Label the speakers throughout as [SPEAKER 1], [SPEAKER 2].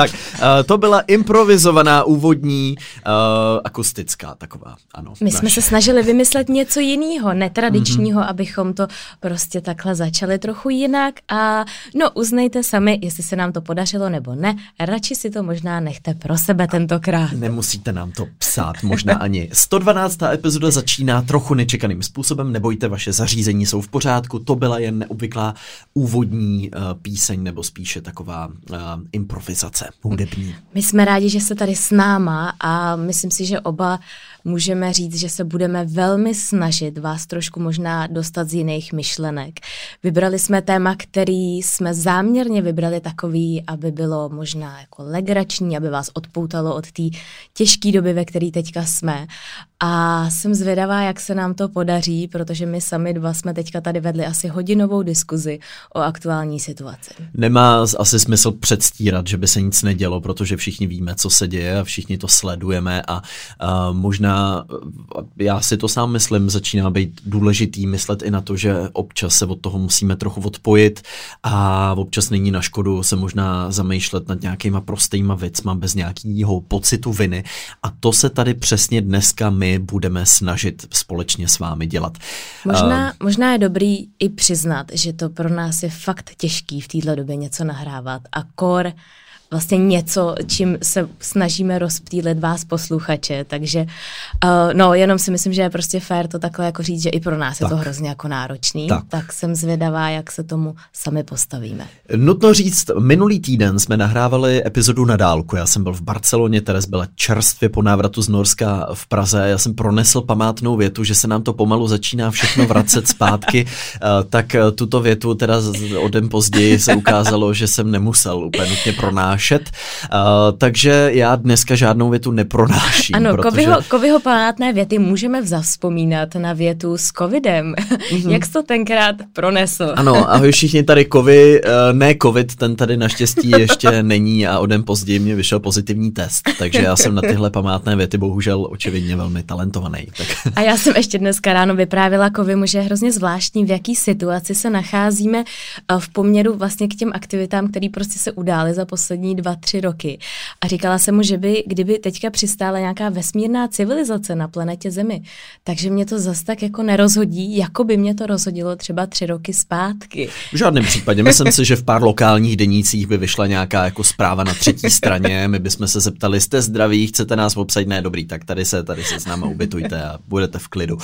[SPEAKER 1] tak, uh, to byla improvizovaná úvodní uh, akustická taková, ano.
[SPEAKER 2] My naše. jsme se snažili vymyslet něco jiného, netradičního, mm-hmm. abychom to prostě takhle začali trochu jinak a no uznejte sami, jestli se nám to podařilo nebo ne, radši si to možná nechte pro sebe tentokrát.
[SPEAKER 1] Nemusíte nám to psát, možná ani. 112. epizoda začíná trochu nečekaným způsobem, nebojte, vaše zařízení jsou v pořádku, to byla jen neobvyklá úvodní uh, píseň nebo spíše taková uh, improvizace hudební.
[SPEAKER 2] My jsme rádi, že jste tady s náma a myslím si, že oba můžeme říct, že se budeme velmi snažit vás trošku možná dostat z jiných myšlenek. Vybrali jsme téma, který jsme záměrně vybrali takový, aby bylo možná jako legrační, aby vás odpoutalo od té těžké doby, ve které teďka jsme. A jsem zvědavá, jak se nám to podaří, protože my sami dva jsme teďka tady vedli asi hodinovou diskuzi o aktuální situaci.
[SPEAKER 1] Nemá asi smysl předstírat, že by se nic nedělo, protože všichni víme, co se děje a všichni to sledujeme a, a možná, já si to sám myslím, začíná být důležitý myslet i na to, že občas se od toho musíme trochu odpojit a občas není na škodu se možná zamýšlet nad nějakýma prostýma věcma bez nějakého pocitu viny a to se tady přesně dneska my budeme snažit společně s vámi dělat.
[SPEAKER 2] Možná, uh, možná je dobrý i přiznat, že to pro nás je fakt těžký v této době něco nahrávat a kor vlastně něco, čím se snažíme rozptýlit vás posluchače, takže uh, no, jenom si myslím, že je prostě fér to takhle jako říct, že i pro nás tak. je to hrozně jako náročný, tak. tak jsem zvědavá, jak se tomu sami postavíme.
[SPEAKER 1] Nutno říct, minulý týden jsme nahrávali epizodu na dálku, já jsem byl v Barceloně, Teres byla čerstvě po návratu z Norska v Praze, já jsem pronesl památnou větu, že se nám to pomalu začíná všechno vracet zpátky, uh, tak uh, tuto větu teda o den později se ukázalo, že jsem nemusel úplně nutně pronášet pronášet, uh, takže já dneska žádnou větu nepronáším.
[SPEAKER 2] Ano, protože... Kovyho, Kovyho památné věty můžeme vzpomínat na větu s covidem. Mm-hmm. Jak jsi to tenkrát pronesl?
[SPEAKER 1] Ano, ahoj všichni tady kovy, uh, ne covid, ten tady naštěstí ještě není a o den později mě vyšel pozitivní test, takže já jsem na tyhle památné věty bohužel očividně velmi talentovaný. Tak.
[SPEAKER 2] A já jsem ještě dneska ráno vyprávila Kovi, že je hrozně zvláštní, v jaký situaci se nacházíme v poměru vlastně k těm aktivitám, které prostě se udály za poslední poslední dva, tři roky. A říkala jsem mu, že by, kdyby teďka přistála nějaká vesmírná civilizace na planetě Zemi, takže mě to zas tak jako nerozhodí, jako by mě to rozhodilo třeba tři roky zpátky.
[SPEAKER 1] V žádném případě. Myslím si, že v pár lokálních denících by vyšla nějaká jako zpráva na třetí straně, my bychom se zeptali, jste zdraví, chcete nás obsadit? Ne, dobrý, tak tady se, tady se s námi ubytujte a budete v klidu. Uh,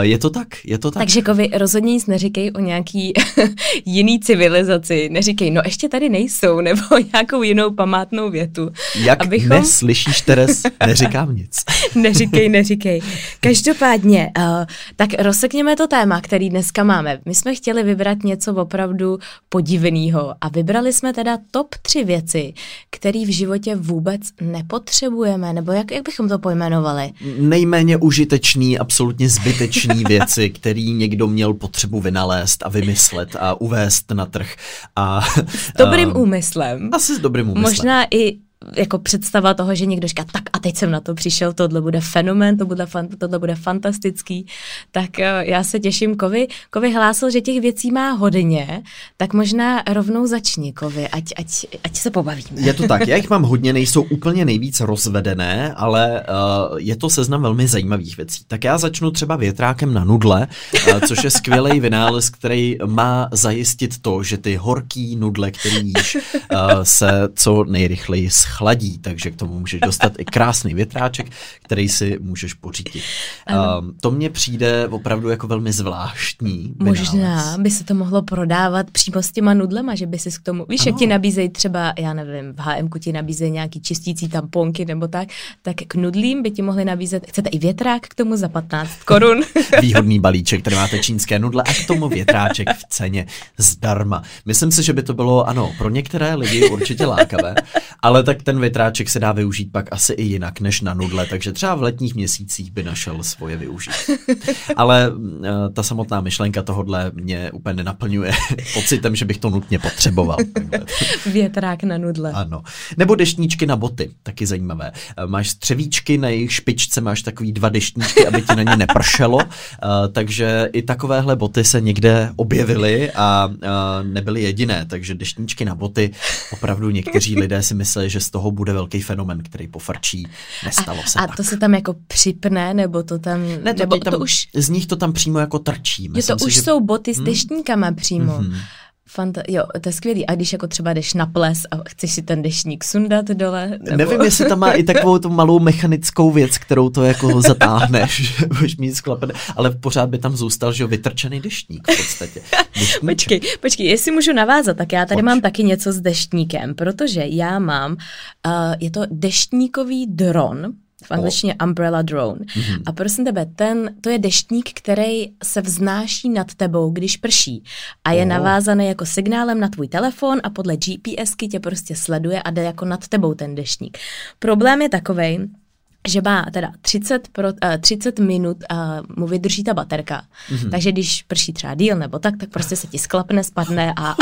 [SPEAKER 1] je to tak, je to tak.
[SPEAKER 2] Takže Kovi, rozhodně nic neříkej o nějaký jiný civilizaci. Neříkej, no ještě tady nejsou, nebo nějakou jinou jinou památnou větu.
[SPEAKER 1] Jak abychom... neslyšíš, Teres, neříkám nic.
[SPEAKER 2] neříkej, neříkej. Každopádně, uh, tak rozsekněme to téma, který dneska máme. My jsme chtěli vybrat něco opravdu podivného a vybrali jsme teda top tři věci, které v životě vůbec nepotřebujeme, nebo jak, jak bychom to pojmenovali?
[SPEAKER 1] Nejméně užitečný, absolutně zbytečný věci, který někdo měl potřebu vynalézt a vymyslet a uvést na trh. A,
[SPEAKER 2] s dobrým uh, úmyslem.
[SPEAKER 1] Asi s dobrým úmyslem.
[SPEAKER 2] Možná i jako představa toho, že někdo říká, tak a teď jsem na to přišel, tohle bude fenomen, to bude fan, tohle bude fantastický, tak uh, já se těším. Kovy, Kovy hlásil, že těch věcí má hodně, tak možná rovnou začni, Kovy, ať, ať, ať se pobavíme.
[SPEAKER 1] Je to tak, já jich mám hodně, nejsou úplně nejvíc rozvedené, ale uh, je to seznam velmi zajímavých věcí. Tak já začnu třeba větrákem na nudle, uh, což je skvělý vynález, který má zajistit to, že ty horký nudle, který jíš, uh, se co nejrychleji schladí, takže k tomu můžeš dostat i krásný větráček, který si můžeš pořídit. Um, to mně přijde opravdu jako velmi zvláštní.
[SPEAKER 2] Možná by se to mohlo prodávat přímo s těma nudlema, že by si k tomu, víš, ano. jak ti nabízejí třeba, já nevím, v HM ti nabízejí nějaký čistící tamponky nebo tak, tak k nudlím by ti mohli nabízet, chcete i větrák k tomu za 15 korun.
[SPEAKER 1] Výhodný balíček, který máte čínské nudle a k tomu větráček v ceně zdarma. Myslím si, že by to bylo, ano, pro některé lidi určitě lákavé, ale tak tak ten větráček se dá využít pak asi i jinak než na nudle, takže třeba v letních měsících by našel svoje využít. Ale uh, ta samotná myšlenka tohodle mě úplně nenaplňuje pocitem, že bych to nutně potřeboval.
[SPEAKER 2] Větrák na nudle.
[SPEAKER 1] Ano. Nebo deštníčky na boty, taky zajímavé. Eh, máš střevíčky, na jejich špičce máš takový dva deštníčky, aby ti na ně nepršelo, uh, takže i takovéhle boty se někde objevily a uh, nebyly jediné, takže deštníčky na boty, opravdu někteří lidé si mysleli, že z toho bude velký fenomen, který pofrčí. Nestalo se
[SPEAKER 2] a
[SPEAKER 1] tak.
[SPEAKER 2] to se tam jako připne, nebo to tam...
[SPEAKER 1] Ne, to,
[SPEAKER 2] nebo
[SPEAKER 1] tam,
[SPEAKER 2] to už...
[SPEAKER 1] Z nich to tam přímo jako trčí.
[SPEAKER 2] Jo,
[SPEAKER 1] Myslím
[SPEAKER 2] to
[SPEAKER 1] si,
[SPEAKER 2] už
[SPEAKER 1] že...
[SPEAKER 2] jsou boty s deštníkama přímo.
[SPEAKER 1] Mhm.
[SPEAKER 2] Fanta- jo, to je skvělý. A když jako třeba jdeš na ples a chceš si ten deštník sundat dole? Nebo...
[SPEAKER 1] Nevím, jestli tam má i takovou tu malou mechanickou věc, kterou to jako zatáhneš, budeš mít sklepené, ale pořád by tam zůstal, že jo, vytrčený deštník v podstatě. Deštníček.
[SPEAKER 2] Počkej, počkej, jestli můžu navázat, tak já tady
[SPEAKER 1] Pojď.
[SPEAKER 2] mám taky něco s deštníkem, protože já mám, uh, je to deštníkový dron, v angličtině umbrella drone.
[SPEAKER 1] Mhm.
[SPEAKER 2] A prosím tebe, ten, to je deštník, který se vznáší nad tebou, když prší. A je
[SPEAKER 1] Oh.
[SPEAKER 2] navázaný jako signálem na tvůj telefon a podle GPSky tě prostě sleduje a jde jako nad tebou ten deštník. Problém je takovej, že má teda 30, pro, uh, 30 minut uh, mu vydrží ta baterka.
[SPEAKER 1] Mhm.
[SPEAKER 2] Mm-hmm. Takže když prší třeba díl nebo tak, tak prostě se ti sklapne, spadne a...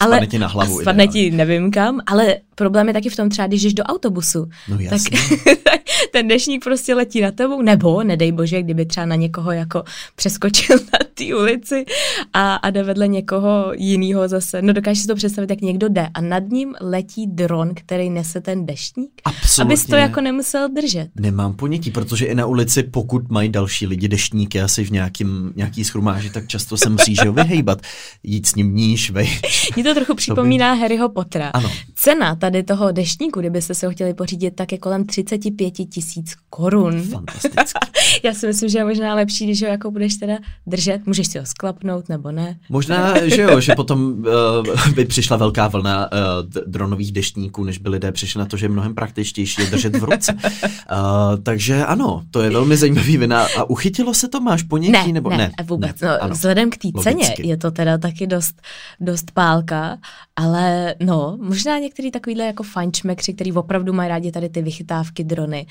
[SPEAKER 2] ale,
[SPEAKER 1] Spadne ti na hlavu
[SPEAKER 2] Spadne
[SPEAKER 1] ideálně.
[SPEAKER 2] ti nevím kam, ale problém je taky v tom třeba, když jdeš do autobusu.
[SPEAKER 1] No
[SPEAKER 2] tak,
[SPEAKER 1] jasně.
[SPEAKER 2] tak ten dešník prostě letí na tebou, nebo nedej bože, kdyby třeba na někoho jako přeskočil na té ulici a, a jde vedle někoho jiného zase. No dokážeš si to představit, jak někdo jde a nad ním letí dron, který nese ten deštník,
[SPEAKER 1] Absolutně.
[SPEAKER 2] abys to jako nemusel držet.
[SPEAKER 1] Nemám ponětí, protože i na ulici, pokud mají další lidi deštníky asi v nějakým, nějaký schromáži, tak často se musí že jo, vyhejbat. Jít s ním níž, vej.
[SPEAKER 2] Mě to trochu připomíná Harryho Pottera.
[SPEAKER 1] Ano.
[SPEAKER 2] Cena tady toho deštníku, kdybyste se ho chtěli pořídit, tak je kolem 35 tisíc korun.
[SPEAKER 1] Fantasticky.
[SPEAKER 2] Já si myslím, že je možná lepší, když ho jako budeš teda držet. Můžeš si ho sklapnout nebo ne.
[SPEAKER 1] Možná, že jo, že potom uh, by přišla velká vlna uh, dronových deštníků, než by lidé přišli na to, že je mnohem praktičtější je držet v ruce. Uh, takže ano, to je velmi zajímavý vina. A uchytilo se to? Máš ponětí?
[SPEAKER 2] Ne,
[SPEAKER 1] nebo
[SPEAKER 2] ne, ne vůbec.
[SPEAKER 1] Ne,
[SPEAKER 2] no,
[SPEAKER 1] ano.
[SPEAKER 2] vzhledem k té ceně je to teda taky dost, dost pálka, ale no, možná některý takovýhle jako fajnčmekři, který opravdu mají rádi tady ty vychytávky drony,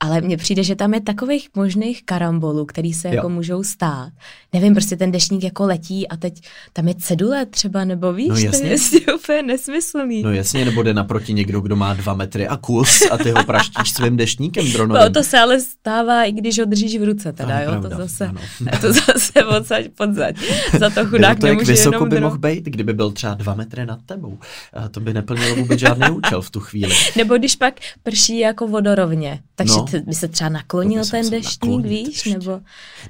[SPEAKER 2] ale mně přijde, že tam je takových možných karambolů, který se
[SPEAKER 1] Jo.
[SPEAKER 2] jako můžou stát. Nevím, prostě ten dešník jako letí a teď tam je cedule třeba, nebo víš,
[SPEAKER 1] No
[SPEAKER 2] to
[SPEAKER 1] jasně.
[SPEAKER 2] je úplně nesmyslný.
[SPEAKER 1] No jasně, nebo jde naproti někdo, kdo má dva metry a kus a ty ho praštíš svým deštníkem dronovým.
[SPEAKER 2] No, to se ale stává, i když ho držíš v ruce, teda,
[SPEAKER 1] To
[SPEAKER 2] jo,
[SPEAKER 1] pravda,
[SPEAKER 2] to zase,
[SPEAKER 1] ano.
[SPEAKER 2] to zase odsaď podzaď. Za to chudák
[SPEAKER 1] to, jak
[SPEAKER 2] nemůže
[SPEAKER 1] vysoko by mohl být, kdyby byl třeba dva metry nad tebou. A to by neplnilo vůbec žádný účel v tu chvíli.
[SPEAKER 2] Nebo když pak prší jako vodorovně, takže
[SPEAKER 1] No.
[SPEAKER 2] by se třeba naklonil ten deštník, víš, nebo...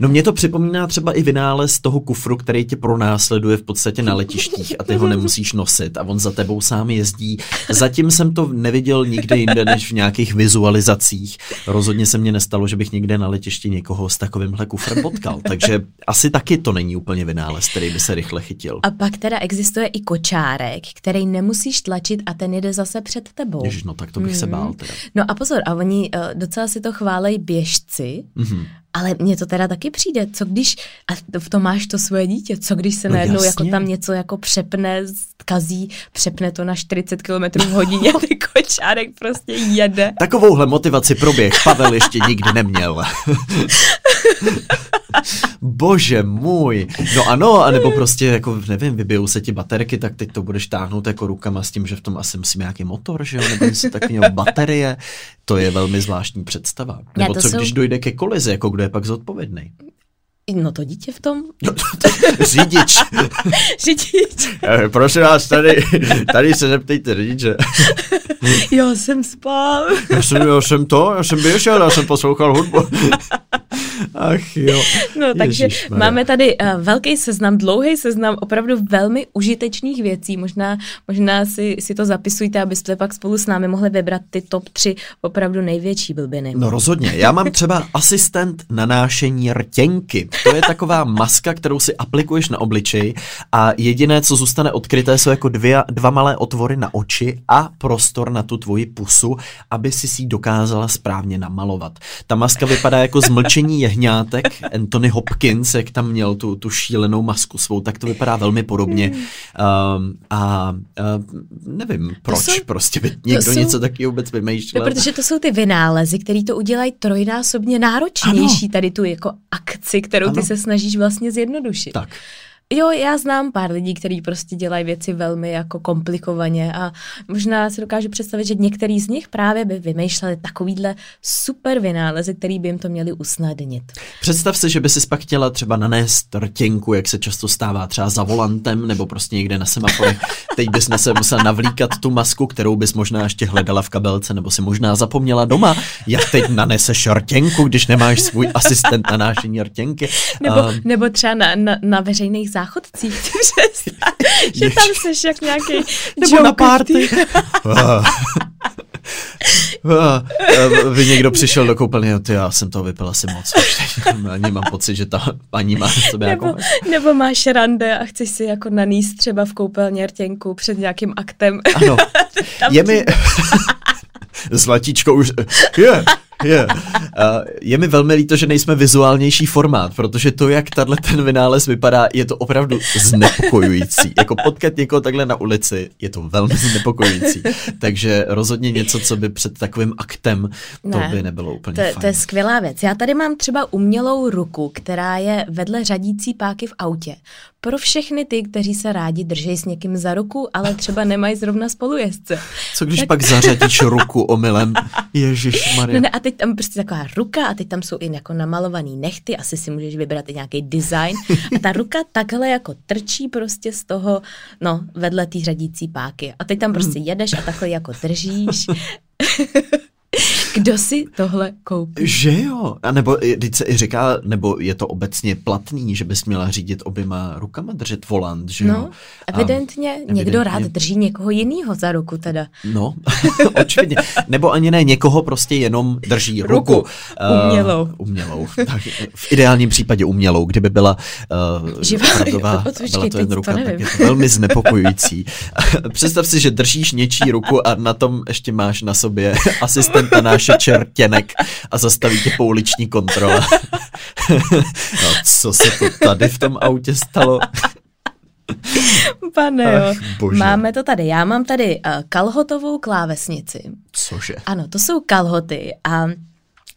[SPEAKER 1] No mě to připomíná třeba i vynález toho kufru, který tě pronásleduje v podstatě na letištích a ty ho nemusíš nosit a on za tebou sám jezdí. Zatím jsem to neviděl nikde jinde než v nějakých vizualizacích. Rozhodně se mně nestalo, že bych někde na letišti někoho s takovýmhle kufrem potkal, takže asi taky to není úplně vynález, který by se rychle chytil.
[SPEAKER 2] A pak teda existuje i kočárek, který nemusíš tlačit a ten jede zase před tebou.
[SPEAKER 1] Ježiš, no tak to bych se bál teda.
[SPEAKER 2] No a pozor, a oni uh, docela si to chválejí běžci,
[SPEAKER 1] Mhm.
[SPEAKER 2] ale mně to teda taky přijde, co když, a v tom máš to svoje dítě, co když se
[SPEAKER 1] No
[SPEAKER 2] najednou
[SPEAKER 1] jasně.
[SPEAKER 2] jako tam něco jako přepne, kazí, přepne to na 40 km v hodině a ty kočárek prostě jede.
[SPEAKER 1] Takovouhle motivaci proběh Pavel ještě nikdy neměl. Bože můj. No ano, anebo prostě jako, nevím, vybijou se ti baterky, tak teď to budeš táhnout jako rukama s tím, že v tom asi musí nějaký motor, že jo, nebo něco takového, baterie. To je velmi zvláštní představa. Nebo
[SPEAKER 2] to
[SPEAKER 1] co
[SPEAKER 2] jsou-
[SPEAKER 1] když dojde ke kolizi, jako kdo je pak zodpovědný?
[SPEAKER 2] No to dítě v tom,
[SPEAKER 1] No, Řidič.
[SPEAKER 2] řidič.
[SPEAKER 1] Eh, Prosím vás, tady, tady se zeptejte řidiče.
[SPEAKER 2] Já jsem spal.
[SPEAKER 1] Já jsem, já jsem to, já jsem běžel, já jsem poslouchal hudbu. Ach jo.
[SPEAKER 2] No, takže
[SPEAKER 1] Ježišmarja.
[SPEAKER 2] máme tady uh, velký seznam, dlouhý seznam opravdu velmi užitečných věcí. Možná, možná si, si to zapisujte, abyste pak spolu s námi mohli vybrat ty top tři opravdu největší blbiny.
[SPEAKER 1] No rozhodně. Já mám třeba asistent nanášení rtěnky. To je taková maska, kterou si aplikuješ na obličej a jediné, co zůstane odkryté, jsou jako dvě, dva malé otvory na oči a prostor na tu tvoji pusu, aby si si ji dokázala správně namalovat. Ta maska vypadá jako zmlčení jehňátka, začátek, Anthony Hopkins, jak tam měl tu, tu šílenou masku svou, tak to vypadá velmi podobně. Um, a uh, nevím, proč jsou, prostě by někdo jsou, něco takového vůbec vymýšlel.
[SPEAKER 2] No, protože to jsou ty vynálezy, které to udělají trojnásobně náročnější, ano. tady tu jako akci, kterou ano. ty se snažíš vlastně zjednodušit.
[SPEAKER 1] Tak.
[SPEAKER 2] Jo, já znám pár lidí, kteří prostě dělají věci velmi jako komplikovaně a možná si dokážu představit, že některý z nich právě by vymýšleli takovýhle super vynálezy, který by jim to měli usnadnit.
[SPEAKER 1] Představ si, že by si pak chtěla třeba nanést rtěnku, jak se často stává třeba za volantem nebo prostě někde na semaforech. Teď bys se musela navlíkat tu masku, kterou bys možná ještě hledala v kabelce nebo si možná zapomněla doma. Jak teď naneseš rtěnku, když nemáš svůj asistent na nášení rtěnky?
[SPEAKER 2] Nebo, um, nebo třeba na, na, na veřejných záchodcích, že tam seš jak nějaký
[SPEAKER 1] Nebo na party. Vy někdo přišel do koupelny, ty já jsem toho vypil asi moc. Ani mám pocit, že ta paní má sebe
[SPEAKER 2] nebo,
[SPEAKER 1] jako...
[SPEAKER 2] Nebo máš rande a chceš si jako naníst třeba v koupelně rtěnku před nějakým aktem.
[SPEAKER 1] Ano. je mi... Zlatíčko už... Je, je. Uh, je mi velmi líto, že nejsme vizuálnější formát, protože to, jak tahle ten vynález vypadá, je to opravdu znepokojující. Jako potkat někoho takhle na ulici, je to velmi znepokojující. Takže rozhodně něco, co by před takovým aktem, to ne, by nebylo úplně
[SPEAKER 2] to,
[SPEAKER 1] fajn.
[SPEAKER 2] To je skvělá věc. Já tady mám třeba umělou ruku, která je vedle řadící páky v autě. Pro všechny ty, kteří se rádi drží s někým za ruku, ale třeba nemají zrovna spolujezdce.
[SPEAKER 1] Co když tak... pak zařadíš ruku omylem? Ježíš Maria.
[SPEAKER 2] No ne, a teď tam prostě taková ruka a teď tam jsou i jako namalovaný nechty, asi si můžeš vybrat i nějaký design. A ta ruka takhle jako trčí prostě z toho, no, vedle té řadící páky. A teď tam prostě hmm. jedeš a takhle jako držíš. Kdo si tohle koupí?
[SPEAKER 1] Že jo, a nebo teď se i říká, nebo je to obecně platný, že bys měla řídit oběma rukama, držet volant, že
[SPEAKER 2] no,
[SPEAKER 1] jo?
[SPEAKER 2] evidentně, a, někdo evidentně. rád drží někoho jiného za ruku teda.
[SPEAKER 1] No, očividně. Nebo ani ne, někoho prostě jenom drží ruku. ruku.
[SPEAKER 2] Umělou. Uh,
[SPEAKER 1] umělou. Tak, v ideálním případě umělou, kdyby byla uh,
[SPEAKER 2] Živá,
[SPEAKER 1] opravdová, byla to jen ruka, to tak je to velmi znepokojující. Představ si, že držíš něčí ruku a na tom ještě máš na sobě asistenta náš naše čertěnek a zastaví tě pouliční kontrola. no, co se to tady v tom autě stalo?
[SPEAKER 2] Pane jo, bože. máme to tady. Já mám tady uh, kalhotovou klávesnici.
[SPEAKER 1] Cože?
[SPEAKER 2] Ano, to jsou kalhoty a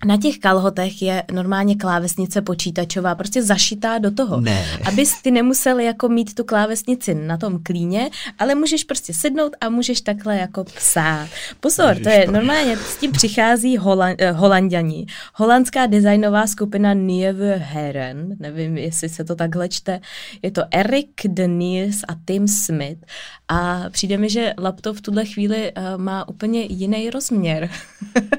[SPEAKER 2] na těch kalhotech je normálně klávesnice počítačová, prostě zašitá do toho.
[SPEAKER 1] Ne.
[SPEAKER 2] Abys ty nemusel jako mít tu klávesnici na tom klíně, ale můžeš prostě sednout a můžeš takhle jako psát. Pozor, Ježiš, to je normálně, s tím přichází Holand, eh, holanděni. Holandská designová skupina Nieuwe Herren, nevím, jestli se to takhle čte, je to Eric Denies a Tim Smith a přijde mi, že laptop v tuhle chvíli uh, má úplně jiný rozměr.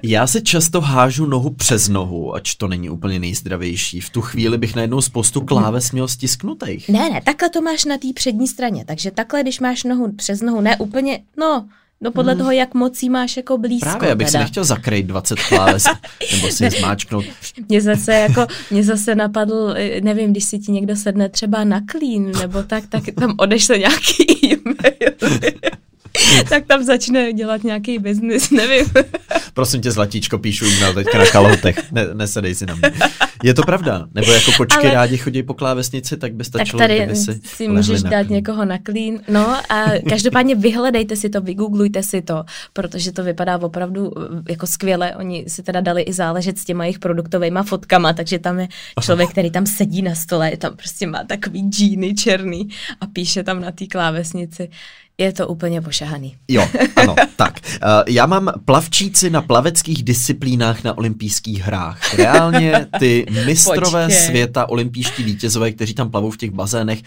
[SPEAKER 1] Já se často hážu nohu přes nohu, ač to není úplně nejzdravější. V tu chvíli bych najednou spoustu kláves měl stisknutých.
[SPEAKER 2] Ne, ne, takhle to máš na té přední straně. Takže takhle, když máš nohu přes nohu, ne úplně, no, No podle hmm. toho, jak moc máš jako blízko.
[SPEAKER 1] Právě, abych teda. si nechtěl zakrýt 20 kláves, nebo si je zmáčknout.
[SPEAKER 2] Mě zase jako, mě zase napadl, eh, nevím, když si ti někdo sedne třeba na klín, nebo tak, tak tam odešle nějaký e-mail. tak tam začne dělat nějaký biznis, nevím.
[SPEAKER 1] Prosím tě, Zlatíčko, píšu e-mail teďka na kalotech, ne, nesedej si na mě. Je to pravda, nebo jako kočky Ale... rádi chodí po klávesnici, tak by stačilo,
[SPEAKER 2] tak tady si, si můžeš dát někoho na klín. No a každopádně vyhledejte si to, vygooglujte si to, protože to vypadá opravdu eh, jako skvěle. Oni si teda dali i záležet s těma jejich produktovými fotkama, takže tam je člověk, který tam sedí na stole, tam prostě má takový džíny černý a píše tam na té klávesnici je to úplně pošahaný.
[SPEAKER 1] Jo, ano, tak. Uh, já mám plavčíci na plaveckých disciplínách na olympijských hrách. Reálně ty mistrové Počkej. světa, olympijští vítězové, kteří tam plavou v těch bazénech,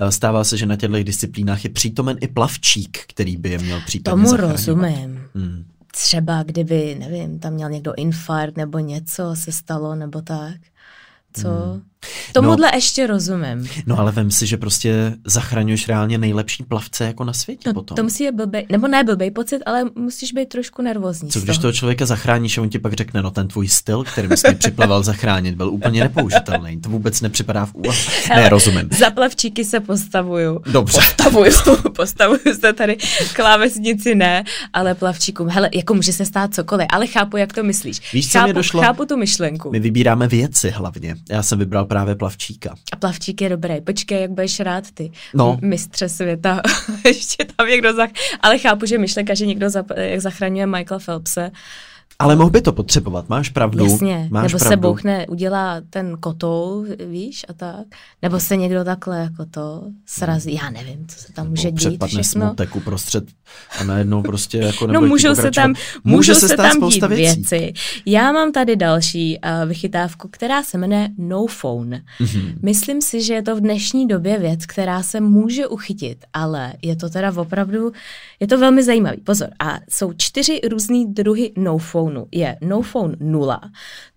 [SPEAKER 1] uh, stává se, že na těchto disciplínách je přítomen i plavčík, který by je měl případně
[SPEAKER 2] Tomu rozumím. Hmm. Třeba kdyby, nevím, tam měl někdo infarkt nebo něco se stalo, nebo tak. Co? Hmm Tomuhle no, ještě rozumím.
[SPEAKER 1] No ale vem si, že prostě zachraňuješ reálně nejlepší plavce jako na světě
[SPEAKER 2] no,
[SPEAKER 1] potom.
[SPEAKER 2] To musí být blbej, nebo ne blbej pocit, ale musíš být trošku nervózní.
[SPEAKER 1] Co když toho člověka zachráníš a on ti pak řekne, no ten tvůj styl, kterým jsi mě připlaval zachránit, byl úplně nepoužitelný. To vůbec nepřipadá v úvahu. Ne, rozumím.
[SPEAKER 2] Za plavčíky se postavuju.
[SPEAKER 1] Dobře.
[SPEAKER 2] Postavuju, postavuju se tady, klávesnici ne, ale plavčíkům. Hele, jako může se stát cokoliv, ale chápu, jak to myslíš.
[SPEAKER 1] Víš, co
[SPEAKER 2] chápu,
[SPEAKER 1] mě došlo?
[SPEAKER 2] Chápu tu myšlenku.
[SPEAKER 1] My vybíráme věci hlavně. Já jsem vybral právě plavčíka.
[SPEAKER 2] A plavčík je dobrý. Počkej, jak budeš rád ty.
[SPEAKER 1] No.
[SPEAKER 2] Mistře světa. Ještě tam někdo zach... Ale chápu, že myšlenka, že někdo zap... jak zachraňuje Michaela Phelpse,
[SPEAKER 1] ale mohl by to potřebovat, máš pravdu.
[SPEAKER 2] Jasně,
[SPEAKER 1] máš
[SPEAKER 2] nebo
[SPEAKER 1] pravdu.
[SPEAKER 2] se bouchne, udělá ten kotou, víš, a tak. Nebo se někdo takhle jako to srazí, já nevím, co se tam může dít
[SPEAKER 1] Předpadne
[SPEAKER 2] všechno.
[SPEAKER 1] smutek uprostřed a najednou prostě jako
[SPEAKER 2] No můžou se tam, můžou se, se tam dít
[SPEAKER 1] věcí.
[SPEAKER 2] věci. Já mám tady další uh, vychytávku, která se jmenuje No Phone.
[SPEAKER 1] Mm-hmm.
[SPEAKER 2] Myslím si, že je to v dnešní době věc, která se může uchytit, ale je to teda opravdu, je to velmi zajímavý. Pozor, a jsou čtyři různý druhy No Phone iPhoneu je No Phone 0,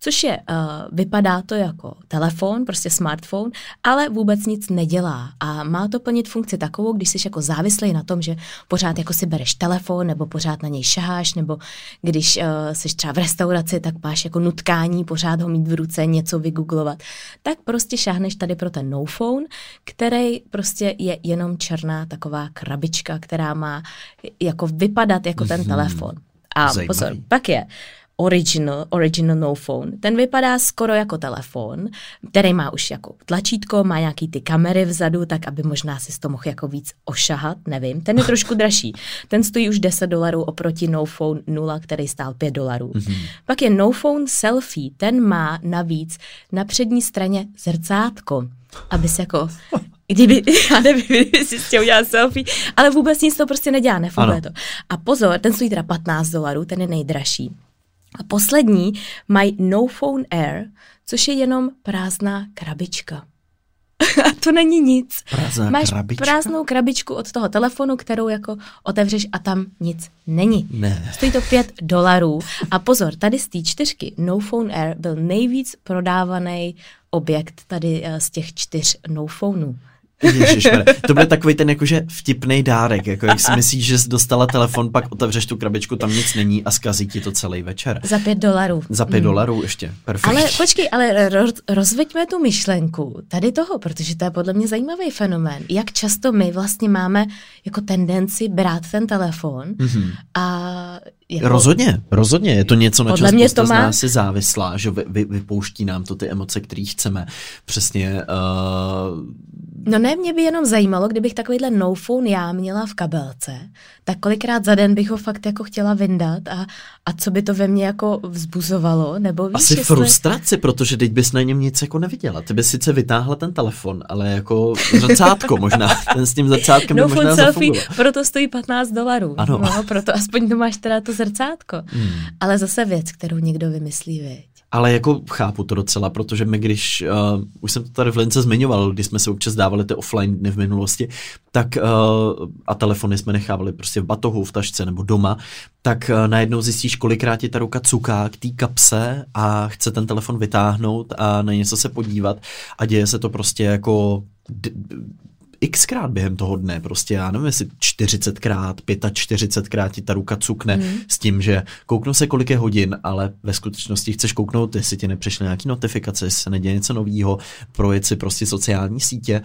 [SPEAKER 2] což je, uh, vypadá to jako telefon, prostě smartphone, ale vůbec nic nedělá a má to plnit funkci takovou, když jsi jako závislý na tom, že pořád jako si bereš telefon nebo pořád na něj šaháš, nebo když uh, jsi třeba v restauraci, tak máš jako nutkání pořád ho mít v ruce, něco vygooglovat, tak prostě šáhneš tady pro ten No Phone, který prostě je jenom černá taková krabička, která má jako vypadat jako ten mm-hmm. telefon. A
[SPEAKER 1] Zajímavý.
[SPEAKER 2] pozor, pak je original, original no phone. Ten vypadá skoro jako telefon, který má už jako tlačítko, má nějaký ty kamery vzadu, tak aby možná si to mohl jako víc ošahat, nevím. Ten je trošku dražší. Ten stojí už 10 dolarů oproti no phone 0, který stál 5 dolarů. Mm-hmm. Pak je no phone selfie, ten má navíc na přední straně zrcátko, aby se jako kdyby, já nevím, kdyby si chtěl udělat selfie, ale vůbec nic to prostě nedělá, nefunguje to. A pozor, ten stojí teda 15 dolarů, ten je nejdražší. A poslední mají No Phone Air, což je jenom prázdná krabička. a to není nic.
[SPEAKER 1] Prázdná
[SPEAKER 2] Máš
[SPEAKER 1] krabička?
[SPEAKER 2] prázdnou krabičku od toho telefonu, kterou jako otevřeš a tam nic není.
[SPEAKER 1] Ne.
[SPEAKER 2] Stojí to 5 dolarů. A pozor, tady z té čtyřky No Phone Air byl nejvíc prodávaný objekt tady eh, z těch čtyř No Phoneů.
[SPEAKER 1] Ježišmar, to bude takový ten jakože vtipný dárek, jako jak si myslíš, že jsi dostala telefon, pak otevřeš tu krabičku, tam nic není a zkazí ti to celý večer.
[SPEAKER 2] Za pět dolarů.
[SPEAKER 1] Za pět mm. dolarů ještě, perfekt.
[SPEAKER 2] Ale počkej, ale roz, rozveďme tu myšlenku tady toho, protože to je podle mě zajímavý fenomén. Jak často my vlastně máme jako tendenci brát ten telefon mm-hmm. a jako...
[SPEAKER 1] Rozhodně, rozhodně. Je to něco, na
[SPEAKER 2] Podle
[SPEAKER 1] čem to
[SPEAKER 2] má...
[SPEAKER 1] z nás je závislá, že vy, vy, vypouští nám to ty emoce, které chceme. Přesně. Uh...
[SPEAKER 2] No ne, mě by jenom zajímalo, kdybych takovýhle no phone já měla v kabelce, tak kolikrát za den bych ho fakt jako chtěla vyndat a, a co by to ve mně jako vzbuzovalo, nebo víš,
[SPEAKER 1] Asi
[SPEAKER 2] jestli...
[SPEAKER 1] frustraci, protože teď bys na něm nic jako neviděla. Ty bys sice vytáhla ten telefon, ale jako zrcátko možná. Ten s tím zrcátkem
[SPEAKER 2] no
[SPEAKER 1] by možná
[SPEAKER 2] selfie,
[SPEAKER 1] zafungoval.
[SPEAKER 2] proto stojí 15 dolarů.
[SPEAKER 1] Ano.
[SPEAKER 2] No, proto aspoň to máš teda to zrcátko. Hmm. Ale zase věc, kterou někdo vymyslí, viď.
[SPEAKER 1] Ale jako chápu to docela, protože my když, uh, už jsem to tady v Lince zmiňoval, když jsme se občas dávali ty offline dny v minulosti, tak uh, a telefony jsme nechávali prostě v batohu, v tašce nebo doma, tak uh, najednou zjistíš, kolikrát ti ta ruka cuká k té kapse a chce ten telefon vytáhnout a na něco se podívat a děje se to prostě jako xkrát během toho dne, prostě já nevím, jestli 40krát, 45krát ti ta ruka cukne mm. s tím, že kouknu se, kolik je hodin, ale ve skutečnosti chceš kouknout, jestli ti nepřišly nějaký notifikace, jestli se neděje něco nového, projet si prostě sociální sítě,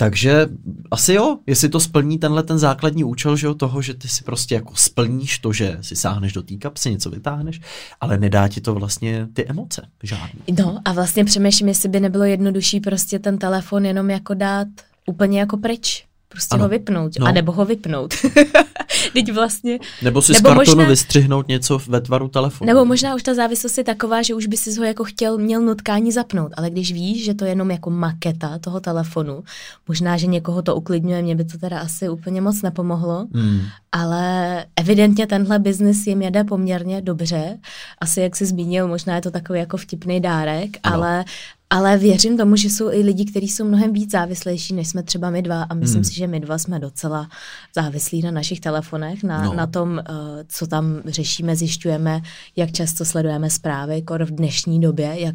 [SPEAKER 1] takže asi jo, jestli to splní tenhle ten základní účel, že jo, toho, že ty si prostě jako splníš to, že si sáhneš do té kapsy, něco vytáhneš, ale nedá ti to vlastně ty emoce žádný.
[SPEAKER 2] No a vlastně přemýšlím, jestli by nebylo jednodušší prostě ten telefon jenom jako dát úplně jako pryč. Prostě ano. ho vypnout, no. a nebo ho vypnout. Teď vlastně...
[SPEAKER 1] Nebo si nebo z kartonu možná, vystřihnout něco ve tvaru telefonu.
[SPEAKER 2] Nebo možná už ta závislost je taková, že už by si ho jako chtěl, měl nutkání zapnout, ale když víš, že to je jenom jako maketa toho telefonu, možná, že někoho to uklidňuje, mě by to teda asi úplně moc nepomohlo, hmm. ale evidentně tenhle biznis jim jede poměrně dobře. Asi jak jsi zmínil, možná je to takový jako vtipný dárek, no. ale Ale věřím tomu, že jsou i lidi, kteří jsou mnohem víc závislejší, než jsme třeba my dva. A myslím hmm. si, že my dva jsme docela závislí na našich telefonech, na, no. na tom, uh, co tam řešíme, zjišťujeme, jak často sledujeme zprávy, kor v dnešní době, jak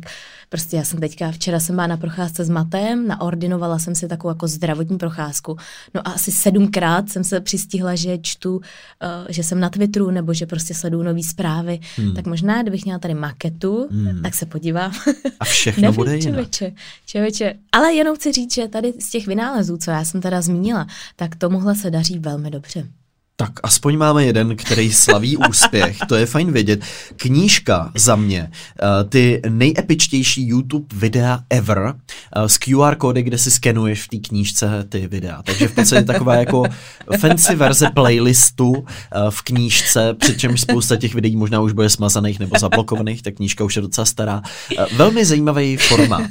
[SPEAKER 2] prostě já jsem teďka, včera jsem byla na procházce s Matem, naordinovala jsem si takovou jako zdravotní procházku. No a asi sedmkrát jsem se přistihla, že čtu, uh, že jsem na Twitteru, nebo že prostě sleduju nové zprávy. Hmm. Tak možná, kdybych měla tady maketu, hmm. tak se podívám.
[SPEAKER 1] A všechno bude
[SPEAKER 2] čověče, čověče. Ale jenom chci říct, že tady z těch vynálezů, co já jsem teda zmínila, tak tomuhle se daří velmi dobře.
[SPEAKER 1] Tak aspoň máme jeden, který slaví úspěch, to je fajn vědět. Knížka za mě, eh, ty nejepičtější YouTube videa ever eh, s QR kódy, kde si skenuješ v té knížce ty videa. Takže v podstatě taková jako fancy verze playlistu eh, v knížce, přičemž spousta těch videí možná už bude smazaných nebo zablokovaných, ta knížka už je docela stará. Velmi zajímavý formát.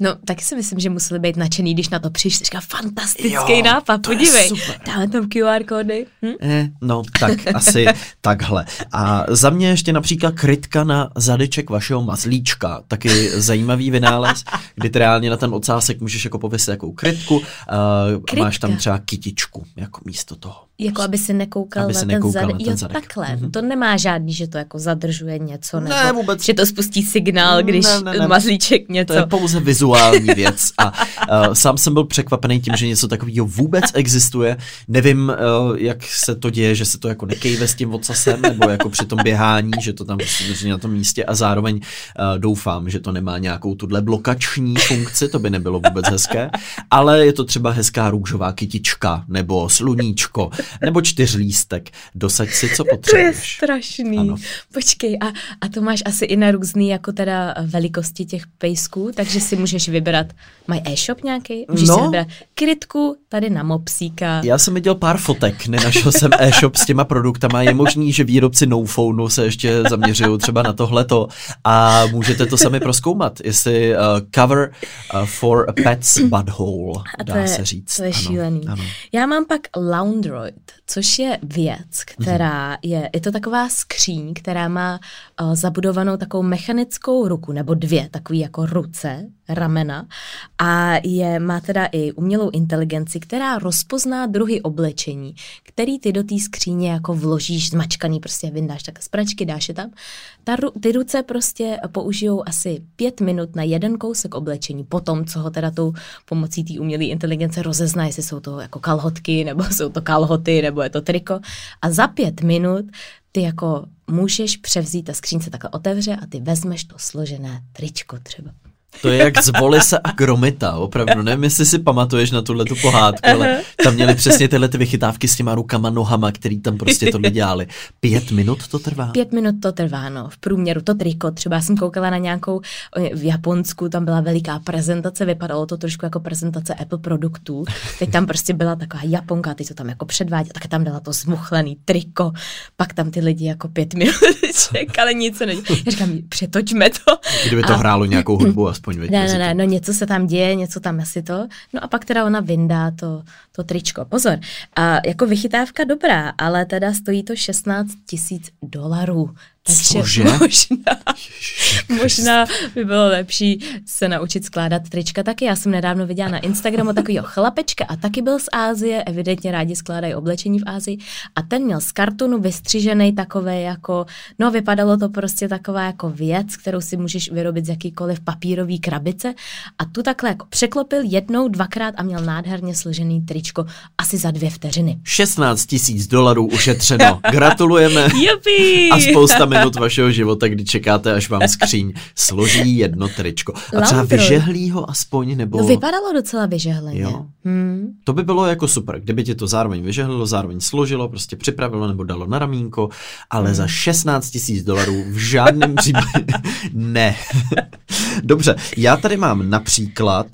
[SPEAKER 2] No, tak si myslím, že museli být nadšený, když na to přišli. Říká, fantastický jo, nápad, podívej. Dáme tam QR kódy.
[SPEAKER 1] Hm? Eh, no, tak asi takhle. A za mě ještě například krytka na zadeček vašeho mazlíčka, taky zajímavý vynález, kdy ty reálně na ten ocásek můžeš jako pověsit jako krytku, uh, máš tam třeba kytičku jako místo toho.
[SPEAKER 2] Jako aby si nekoukal aby na si ten, zad... na ten jo, zadek. takhle. Mm-hmm. To nemá žádný, že to jako zadržuje něco, nebo ne, vůbec. že to spustí signál, když ne, ne, ne. mazlíček něco.
[SPEAKER 1] To je pouze vizuální věc. A uh, sám jsem byl překvapený tím, že něco takového vůbec existuje. Nevím, uh, jak se to děje, že se to jako nekejve s tím ocasem, nebo jako při tom běhání, že to tam prostě na tom místě a zároveň uh, doufám, že to nemá nějakou tuhle blokační funkci, to by nebylo vůbec hezké, ale je to třeba hezká růžová kytička, nebo sluníčko, nebo čtyřlístek. Dosaď si, co potřebuješ.
[SPEAKER 2] To je strašný. Ano. Počkej, a, a to máš asi i na různý jako teda velikosti těch pejsků, takže si můžeš vybrat, mají e-shop nějaký? Můžeš no. si vybrat krytku tady na mopsíka.
[SPEAKER 1] Já jsem viděl pár fotek, nenašel jsem e-shop s těma produktama. Je možný, že výrobci Nophoneu se ještě zaměřují třeba na tohleto a můžete to sami proskoumat, jestli uh, cover uh, for a pet's butthole, dá
[SPEAKER 2] je,
[SPEAKER 1] se říct.
[SPEAKER 2] To je ano, šílený. Ano. Já mám pak Laundroid, což je věc, která je, je to taková skříň, která má uh, zabudovanou takovou mechanickou ruku, nebo dvě, takový jako ruce, ramena a je, má teda i umělou inteligenci, která rozpozná druhy oblečení, který ty do té skříně jako vložíš zmačkaný, prostě vyndáš tak z pračky, dáš je tam. Ta, ty ruce prostě použijou asi pět minut na jeden kousek oblečení, potom, co ho teda tou pomocí té umělé inteligence rozezná, jestli jsou to jako kalhotky, nebo jsou to kalhoty, nebo je to triko. A za pět minut ty jako můžeš převzít, ta skříň se takhle otevře a ty vezmeš to složené tričko třeba.
[SPEAKER 1] To je jak z Volise a Gromita, opravdu. Nevím, jestli si pamatuješ na tuhle tu pohádku, ale tam měli přesně tyhle ty vychytávky s těma rukama, nohama, který tam prostě to dělali. Pět minut to trvá?
[SPEAKER 2] Pět minut to trvá, no. V průměru to triko. Třeba jsem koukala na nějakou v Japonsku, tam byla veliká prezentace, vypadalo to trošku jako prezentace Apple produktů. Teď tam prostě byla taková Japonka, ty to tam jako předváděla, tak tam dala to zmuchlený triko. Pak tam ty lidi jako pět minut čekali, nic se nedělali. Já říkám, přetočme to.
[SPEAKER 1] Kdyby to a... hrálo nějakou hudbu
[SPEAKER 2] aspoň ne, ne, ne, no něco se tam děje, něco tam asi to. No a pak teda ona vyndá to, to tričko. Pozor, a jako vychytávka dobrá, ale teda stojí to 16 tisíc dolarů.
[SPEAKER 1] Takže Cože?
[SPEAKER 2] možná, možná by bylo lepší se naučit skládat trička taky. Já jsem nedávno viděla na Instagramu takového chlapečka a taky byl z Ázie, evidentně rádi skládají oblečení v Ázii a ten měl z kartonu vystřižený takové jako, no vypadalo to prostě taková jako věc, kterou si můžeš vyrobit z jakýkoliv papírový krabice a tu takhle jako překlopil jednou, dvakrát a měl nádherně složený tričko asi za dvě vteřiny.
[SPEAKER 1] 16 tisíc dolarů ušetřeno. Gratulujeme.
[SPEAKER 2] Jupi.
[SPEAKER 1] A spousta minut vašeho života, kdy čekáte, až vám skříň složí jedno tričko. A třeba vyžehlí ho aspoň, nebo...
[SPEAKER 2] No vypadalo docela vyžehleně. Jo. Hmm.
[SPEAKER 1] To by bylo jako super, kdyby ti to zároveň vyžehlilo, zároveň složilo, prostě připravilo nebo dalo na ramínko, ale hmm. za 16 tisíc dolarů v žádném případě ne. Dobře, já tady mám například,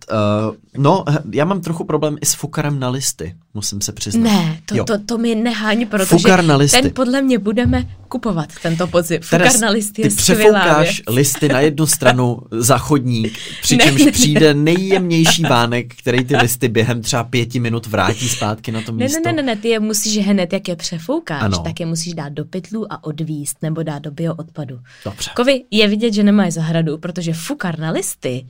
[SPEAKER 1] uh, no, já mám trochu problém i s fukarem na listy, musím se přiznat.
[SPEAKER 2] Ne, to, to, to mi neháň, protože Fukar na listy. ten podle mě budeme kupovat, tento podzim. Fukar na listy je
[SPEAKER 1] ty přefoukáš listy na jednu stranu za chodník, přičemž ne, ne, přijde nejjemnější vánek, který ty listy během třeba pěti minut vrátí zpátky na to místo.
[SPEAKER 2] Ne, ne, ne, ne, ty je musíš hned, jak je přefoukáš, ano. tak je musíš dát do pytlu a odvíst, nebo dát do bioodpadu.
[SPEAKER 1] Dobře.
[SPEAKER 2] Kovy je vidět, že nemáš zahradu, protože fukar na listy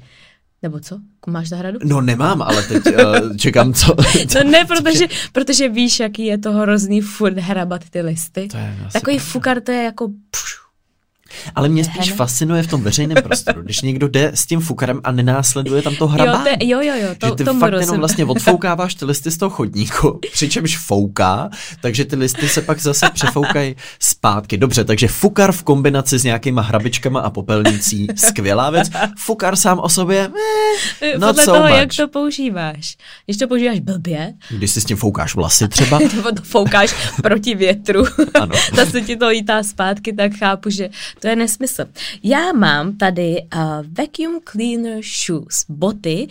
[SPEAKER 2] Nebo co? Máš zahradu?
[SPEAKER 1] No nemám, ale teď uh, čekám, co...
[SPEAKER 2] no ne, protože, protože víš, jaký je to hrozný furt hrabat ty listy.
[SPEAKER 1] To je
[SPEAKER 2] Takový fukar, to je jako... Pš,
[SPEAKER 1] ale mě spíš Hene. fascinuje v tom veřejném prostoru, když někdo jde s tím fukarem a nenásleduje tam to hrabání.
[SPEAKER 2] Jo, te, jo, jo, jo, to,
[SPEAKER 1] že ty fakt jenom vlastně odfoukáváš ty listy z toho chodníku, přičemž fouká, takže ty listy se pak zase přefoukají zpátky. Dobře, takže fukar v kombinaci s nějakýma hrabičkama a popelnicí, skvělá věc. Fukar sám o sobě, eh, not
[SPEAKER 2] Podle
[SPEAKER 1] so
[SPEAKER 2] toho,
[SPEAKER 1] much.
[SPEAKER 2] jak to používáš. Když to používáš blbě.
[SPEAKER 1] Když si s tím foukáš vlasy třeba.
[SPEAKER 2] Nebo to foukáš proti větru.
[SPEAKER 1] Ano.
[SPEAKER 2] Zase ti to lítá zpátky, tak chápu, že to je nesmysl. Já mám tady uh, vacuum cleaner shoes, boty,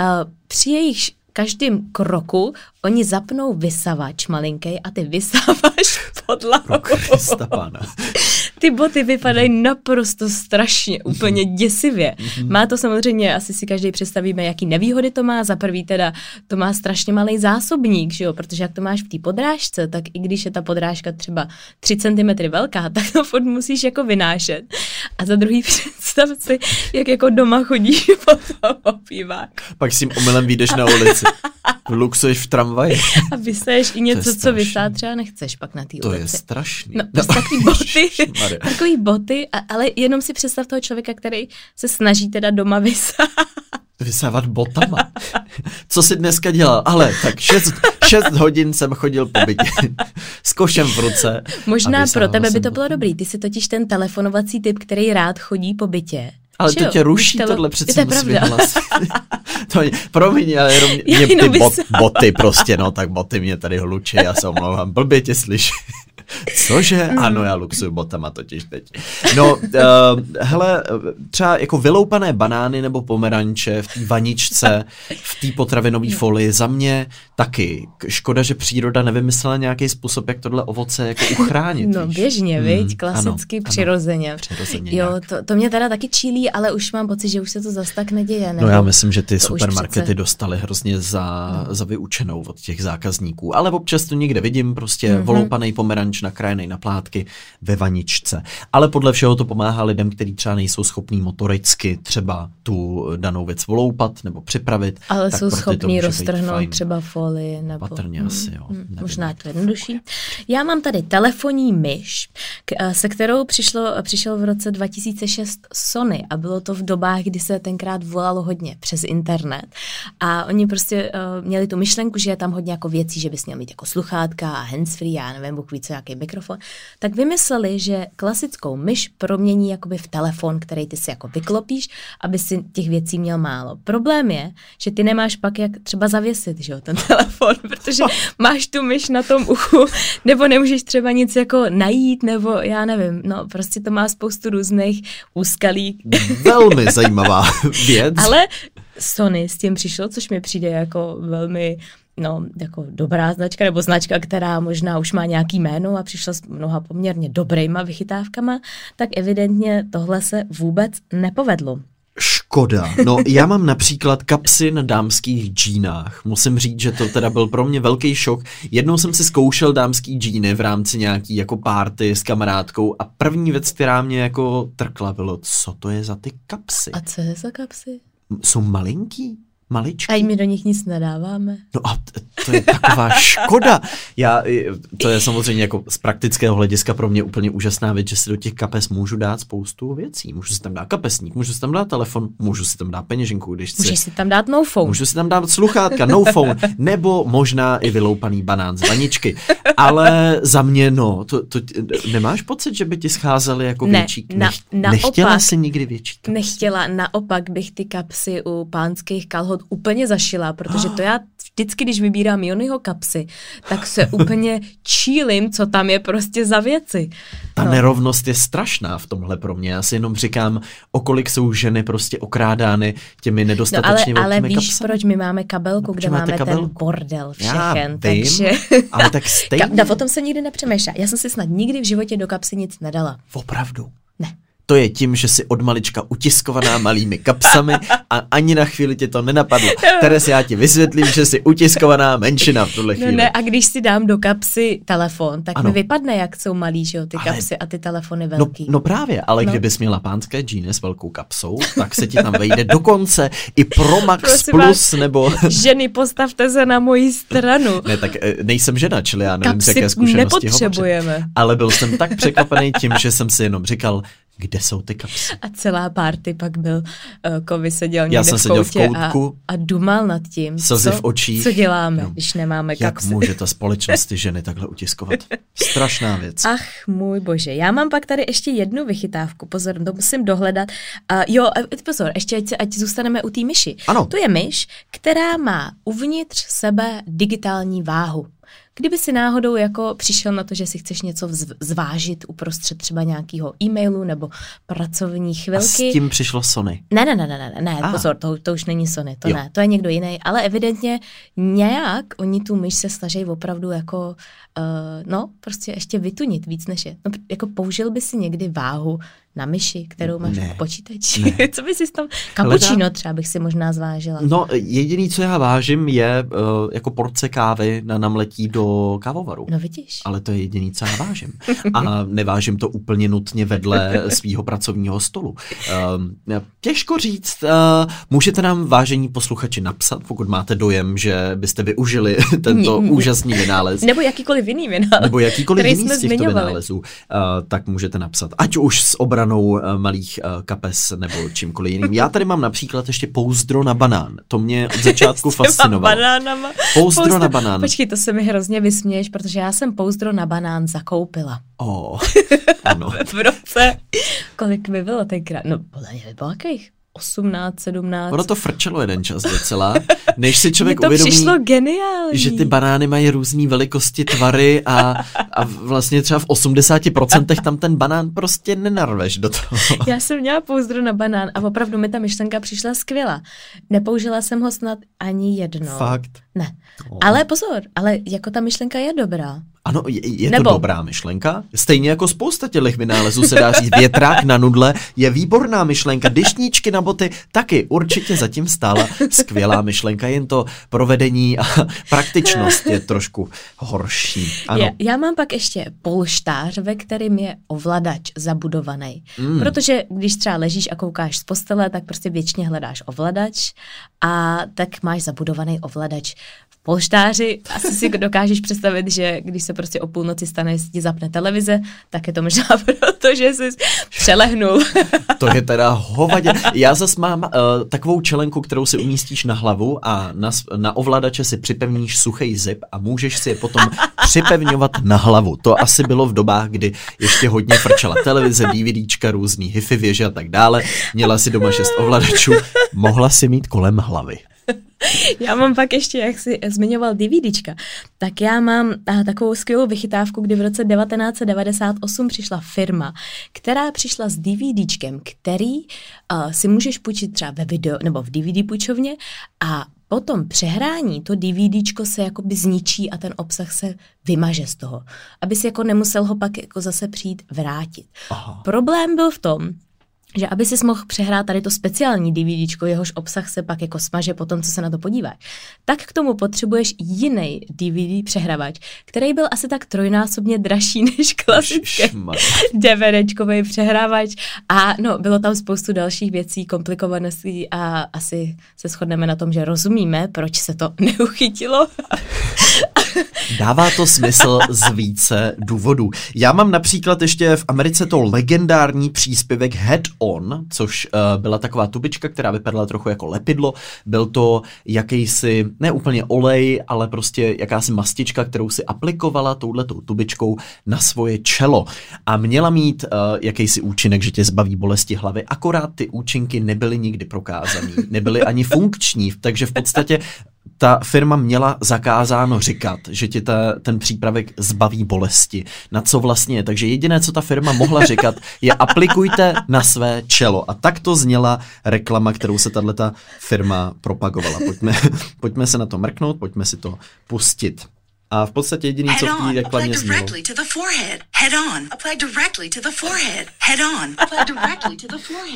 [SPEAKER 2] uh, při jejich každém kroku oni zapnou vysavač malinký a ty vysáváš podlahu. Ty boty vypadají naprosto strašně, úplně děsivě. Má to samozřejmě, asi si každý představíme, jaký nevýhody to má. Za prvý teda to má strašně malý zásobník, že jo? protože jak to máš v té podrážce, tak i když je ta podrážka třeba 3 cm velká, tak to furt musíš jako vynášet. A za druhý představ si, jak jako doma chodíš po tom opívák.
[SPEAKER 1] Pak si jim omylem vyjdeš na ulici. Luxuješ v tramvaji.
[SPEAKER 2] A vysaješ i něco, co vysát třeba nechceš pak na té ulici.
[SPEAKER 1] To je strašný.
[SPEAKER 2] No, no. takový boty, takový boty, a, ale jenom si představ toho člověka, který se snaží teda doma vysát.
[SPEAKER 1] Vysávat botama. Co jsi dneska dělal? Ale tak šest, šest hodin jsem chodil po bytě s košem v ruce.
[SPEAKER 2] Možná pro tebe by to bylo dobrý. Ty jsi totiž ten telefonovací typ, který rád chodí po bytě.
[SPEAKER 1] Ale to tě ruší tele... tohle přece musí hlas. to je, promiň, ale jenom mě ty bot, boty prostě, no tak boty mě tady hlučí, já se omlouvám, blbě tě slyším. Cože? Mm. Ano, já luxuju botama totiž teď. No, uh, hele, třeba jako vyloupané banány nebo pomeranče v té vaničce, v té potravinové folii, za mě taky. Škoda, že příroda nevymyslela nějaký způsob, jak tohle ovoce jako uchránit.
[SPEAKER 2] No víš? běžně, mm, viď? Klasicky ano, přirozeně.
[SPEAKER 1] Ano, přirozeně
[SPEAKER 2] jo, to, to mě teda taky čílí, ale už mám pocit, že už se to zas tak neděje.
[SPEAKER 1] No já myslím, že ty supermarkety přece... dostaly hrozně za, no. za vyučenou od těch zákazníků, ale občas to někde vidím, prostě mm-hmm. voloupaný pomeranč nakrájený na plátky ve vaničce. Ale podle všeho to pomáhá lidem, kteří třeba nejsou schopní motoricky třeba tu danou věc voloupat nebo připravit.
[SPEAKER 2] Ale jsou schopní roztrhnout třeba folii. Nebo...
[SPEAKER 1] Patrně hmm, asi, jo. Hmm,
[SPEAKER 2] možná je to jednodušší. Já mám tady telefonní myš, eh, se kterou přišlo, přišel v roce 2006 Sony a bylo to v dobách, kdy se tenkrát volalo hodně přes internet. A oni prostě uh, měli tu myšlenku, že je tam hodně jako věcí, že bys měl mít jako sluchátka a handsfree, já nevím, Bůh ví co, jaký mikrofon, tak vymysleli, že klasickou myš promění jakoby v telefon, který ty si jako vyklopíš, aby si těch věcí měl málo. Problém je, že ty nemáš pak jak třeba zavěsit, že jo, ten telefon, protože máš tu myš na tom uchu, nebo nemůžeš třeba nic jako najít, nebo já nevím, no prostě to má spoustu různých úskalí.
[SPEAKER 1] Velmi zajímavá věc.
[SPEAKER 2] Ale Sony s tím přišlo, což mi přijde jako velmi no, jako dobrá značka, nebo značka, která možná už má nějaký jméno a přišla s mnoha poměrně dobrýma vychytávkama, tak evidentně tohle se vůbec nepovedlo.
[SPEAKER 1] Škoda. No, já mám například kapsy na dámských džínách. Musím říct, že to teda byl pro mě velký šok. Jednou jsem si zkoušel dámský džíny v rámci nějaký jako párty s kamarádkou a první věc, která mě jako trkla, bylo, co to je za ty kapsy?
[SPEAKER 2] A co je za kapsy?
[SPEAKER 1] Jsou malinký maličký.
[SPEAKER 2] A my do nich nic nedáváme.
[SPEAKER 1] No a to je taková škoda. Já, to je samozřejmě jako z praktického hlediska pro mě úplně úžasná věc, že si do těch kapes můžu dát spoustu věcí. Můžu si tam dát kapesník, můžu si tam dát telefon, můžu si tam dát peněženku, když chci.
[SPEAKER 2] Můžeš si tam dát no phone.
[SPEAKER 1] Můžu si tam dát sluchátka, no phone, nebo možná i vyloupaný banán z vaničky. Ale za mě, no, to, to, nemáš pocit, že by ti scházely jako
[SPEAKER 2] ne,
[SPEAKER 1] větší?
[SPEAKER 2] Na, Nech, naopak,
[SPEAKER 1] nechtěla jsi nikdy větší kapsy?
[SPEAKER 2] Nechtěla, naopak bych ty kapsy u pánských kalhot úplně zašila, protože to já vždycky, když vybírám Jonyho kapsy, tak se úplně čílim, co tam je prostě za věci.
[SPEAKER 1] Ta no. nerovnost je strašná v tomhle pro mě. Já si jenom říkám, o kolik jsou ženy prostě okrádány těmi nedostatečně
[SPEAKER 2] no, ale, ale víš, kapsami. proč my máme kabelku, kde máme kabelku? ten bordel všechen. Já vím,
[SPEAKER 1] takže... ale tak stejně.
[SPEAKER 2] Ka- o tom jsem nikdy nepřemýšlela. Já jsem si snad nikdy v životě do kapsy nic nedala.
[SPEAKER 1] Opravdu? To je tím, že jsi od malička utiskovaná malými kapsami a ani na chvíli tě to nenapadlo. Teres, já ti vysvětlím, že jsi utiskovaná menšina v tuhle chvíli.
[SPEAKER 2] No ne, a když si dám do kapsy telefon, tak ano. mi vypadne, jak jsou malý, že jo, ty ale, kapsy a ty telefony
[SPEAKER 1] no,
[SPEAKER 2] velký.
[SPEAKER 1] No, no právě, ale no. kdybys měla pánské džíny s velkou kapsou, tak se ti tam vejde dokonce i Pro Max Prosím Plus vás, nebo...
[SPEAKER 2] Ženy, postavte se na moji stranu.
[SPEAKER 1] Ne, tak eh, nejsem žena, čili já nevím, Kapsy z jaké zkušenosti nepotřebujeme. Hovořit. Ale byl jsem tak překvapený tím, že jsem si jenom říkal, kde jsou ty kapsy.
[SPEAKER 2] A celá party pak byl, uh, Kovy seděl někde Já jsem v, seděl v koutku a, a dumal nad tím,
[SPEAKER 1] slzy v očích.
[SPEAKER 2] co děláme, no. když nemáme
[SPEAKER 1] Jak
[SPEAKER 2] kapsy.
[SPEAKER 1] Jak může ta společnost ty ženy takhle utiskovat? Strašná věc.
[SPEAKER 2] Ach, můj bože. Já mám pak tady ještě jednu vychytávku, pozor, to musím dohledat. Uh, jo, pozor, ještě ať, ať zůstaneme u té myši.
[SPEAKER 1] Ano.
[SPEAKER 2] To je myš, která má uvnitř sebe digitální váhu. Kdyby si náhodou jako přišel na to, že si chceš něco zvážit uprostřed třeba nějakého e-mailu nebo pracovní chvilky.
[SPEAKER 1] A s tím přišlo Sony.
[SPEAKER 2] Ne, ne, ne, ne, ne, ne ah. pozor, to, to už není Sony, to jo. ne, to je někdo jiný, ale evidentně nějak oni tu myš se snaží opravdu jako, uh, no, prostě ještě vytunit víc než je. No, jako použil by si někdy váhu na myši, kterou máš ne. v počítači. Ne. co by si tam... Kapučino třeba bych si možná zvážila.
[SPEAKER 1] No, jediný, co já vážím, je uh, jako porce kávy na namletí do kávovaru.
[SPEAKER 2] No vidíš.
[SPEAKER 1] Ale to je jediný, co já vážím. A nevážím to úplně nutně vedle svého pracovního stolu. Uh, těžko říct. Uh, můžete nám, vážení posluchači, napsat, pokud máte dojem, že byste využili tento úžasný vynález.
[SPEAKER 2] Nebo jakýkoliv jiný vynález.
[SPEAKER 1] Nebo jakýkoliv jiný z těchto vynálezů. Uh, tak můžete napsat. Ať už s obrazem obranou eh, malých eh, kapes nebo čímkoliv jiným. Já tady mám například ještě pouzdro na banán. To mě od začátku fascinovalo.
[SPEAKER 2] Banánama.
[SPEAKER 1] Pouzdro, pouzdro na banán.
[SPEAKER 2] Počkej, to se mi hrozně vysměješ, protože já jsem pouzdro na banán zakoupila.
[SPEAKER 1] Oh, ano.
[SPEAKER 2] v roce, kolik by bylo tenkrát? No, podle mě by bylo jakých 18, 17.
[SPEAKER 1] Ono to frčelo jeden čas docela, než si člověk
[SPEAKER 2] to
[SPEAKER 1] uvědomí,
[SPEAKER 2] přišlo geniální.
[SPEAKER 1] že ty banány mají různé velikosti, tvary a, a vlastně třeba v 80% tam ten banán prostě nenarveš do toho.
[SPEAKER 2] Já jsem měla pouzdro na banán a opravdu mi ta myšlenka přišla skvělá. Nepoužila jsem ho snad ani jednou.
[SPEAKER 1] Fakt?
[SPEAKER 2] Ne. Oh. Ale pozor, ale jako ta myšlenka je dobrá.
[SPEAKER 1] Ano, je, je to Nebo... dobrá myšlenka. Stejně jako spousta těch vynálezů se dá říct. Větrák na nudle je výborná myšlenka. Dyšníčky na boty taky určitě zatím stála skvělá myšlenka, jen to provedení a praktičnost je trošku horší. Ano.
[SPEAKER 2] Já, já mám pak ještě polštář, ve kterým je ovladač zabudovaný. Mm. Protože když třeba ležíš a koukáš z postele, tak prostě většině hledáš ovladač a tak máš zabudovaný ovladač polštáři. Asi si dokážeš představit, že když se prostě o půlnoci stane, jestli ti zapne televize, tak je to možná proto, že jsi přelehnul.
[SPEAKER 1] to je teda hovadě. Já zase mám uh, takovou čelenku, kterou si umístíš na hlavu a na, na ovladače si připevníš suchý zip a můžeš si je potom připevňovat na hlavu. To asi bylo v dobách, kdy ještě hodně frčela televize, DVDčka, různý hifi věže a tak dále. Měla si doma šest ovladačů, mohla si mít kolem hlavy.
[SPEAKER 2] Já mám pak ještě, jak jsi zmiňoval DVDčka, tak já mám a, takovou skvělou vychytávku, kdy v roce 1998 přišla firma, která přišla s DVDčkem, který a, si můžeš půjčit třeba ve video nebo v DVD půjčovně a potom přehrání to DVDčko se jakoby zničí a ten obsah se vymaže z toho, aby si jako nemusel ho pak jako zase přijít vrátit. Aha. Problém byl v tom, že aby si mohl přehrát tady to speciální DVDčko, jehož obsah se pak jako smaže po tom, co se na to podíváš, tak k tomu potřebuješ jiný DVD přehrávač, který byl asi tak trojnásobně dražší než klasický DVDčkový přehrávač a no, bylo tam spoustu dalších věcí, komplikovaností a asi se shodneme na tom, že rozumíme, proč se to neuchytilo.
[SPEAKER 1] Dává to smysl z více důvodů. Já mám například ještě v Americe to legendární příspěvek Head On, což uh, byla taková tubička, která vypadala trochu jako lepidlo. Byl to jakýsi, ne úplně olej, ale prostě jakási mastička, kterou si aplikovala touhletou tubičkou na svoje čelo. A měla mít uh, jakýsi účinek, že tě zbaví bolesti hlavy. Akorát ty účinky nebyly nikdy prokázaný, nebyly ani funkční, takže v podstatě ta firma měla zakázáno říkat, že ti ta, ten přípravek zbaví bolesti. Na co vlastně. Takže jediné, co ta firma mohla říkat, je aplikujte na své čelo. A tak to zněla reklama, kterou se tato firma propagovala. Pojďme, pojďme se na to mrknout, pojďme si to pustit. A v podstatě jediný, co v té reklamě znělo.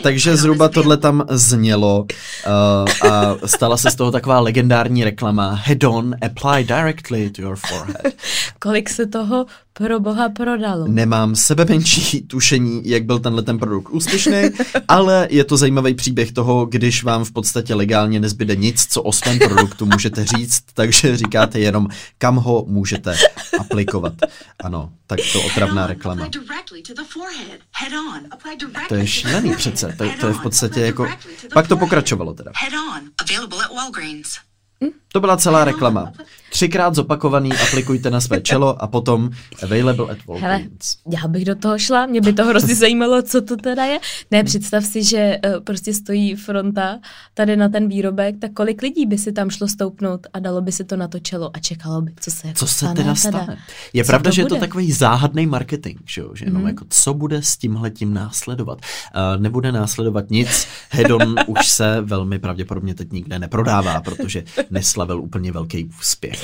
[SPEAKER 1] Takže zhruba tohle tam znělo uh, a stala se z toho taková legendární reklama Head on, apply directly to your forehead.
[SPEAKER 2] Kolik se toho pro boha prodalo.
[SPEAKER 1] Nemám sebe menší tušení, jak byl tenhle ten produkt úspěšný, ale je to zajímavý příběh toho, když vám v podstatě legálně nezbyde nic, co o svém produktu můžete říct, takže říkáte jenom, kam ho můžete aplikovat. Ano, tak to otravná reklama. To je šílený přece, to, to je v podstatě jako... Pak to pokračovalo teda. To byla celá reklama. Třikrát zopakovaný, aplikujte na své čelo a potom available at Walgreens. Hele,
[SPEAKER 2] já bych do toho šla, mě by to hrozně zajímalo, co to teda je. Ne, představ si, že uh, prostě stojí fronta tady na ten výrobek, tak kolik lidí by si tam šlo stoupnout a dalo by si to na to čelo a čekalo by, co se jako
[SPEAKER 1] Co se teda stane? Teda? Je co pravda, že bude? je to takový záhadný marketing, že, jo? že jenom mm. jako co bude s tímhletím následovat. Uh, nebude následovat nic, Hedon už se velmi pravděpodobně teď nikde neprodává, protože neslavil úplně velký úspěch.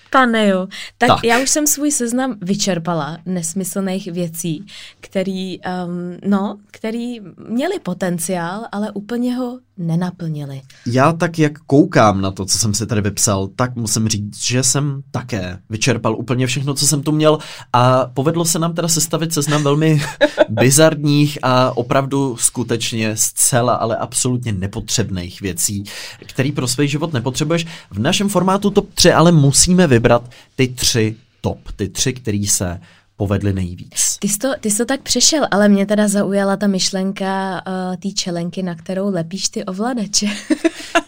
[SPEAKER 2] Pane jo, tak, tak já už jsem svůj seznam vyčerpala nesmyslných věcí, který, um, no, který měli potenciál, ale úplně ho nenaplnili.
[SPEAKER 1] Já tak, jak koukám na to, co jsem si tady vypsal, tak musím říct, že jsem také vyčerpal úplně všechno, co jsem tu měl a povedlo se nám teda sestavit seznam velmi bizarních a opravdu skutečně zcela, ale absolutně nepotřebných věcí, který pro svůj život nepotřebuješ. V našem formátu top 3 ale musíme vybrat ty tři top, ty tři, který se povedly nejvíc.
[SPEAKER 2] Ty jsi, to, ty jsi to tak přešel, ale mě teda zaujala ta myšlenka uh, té čelenky, na kterou lepíš ty ovladače.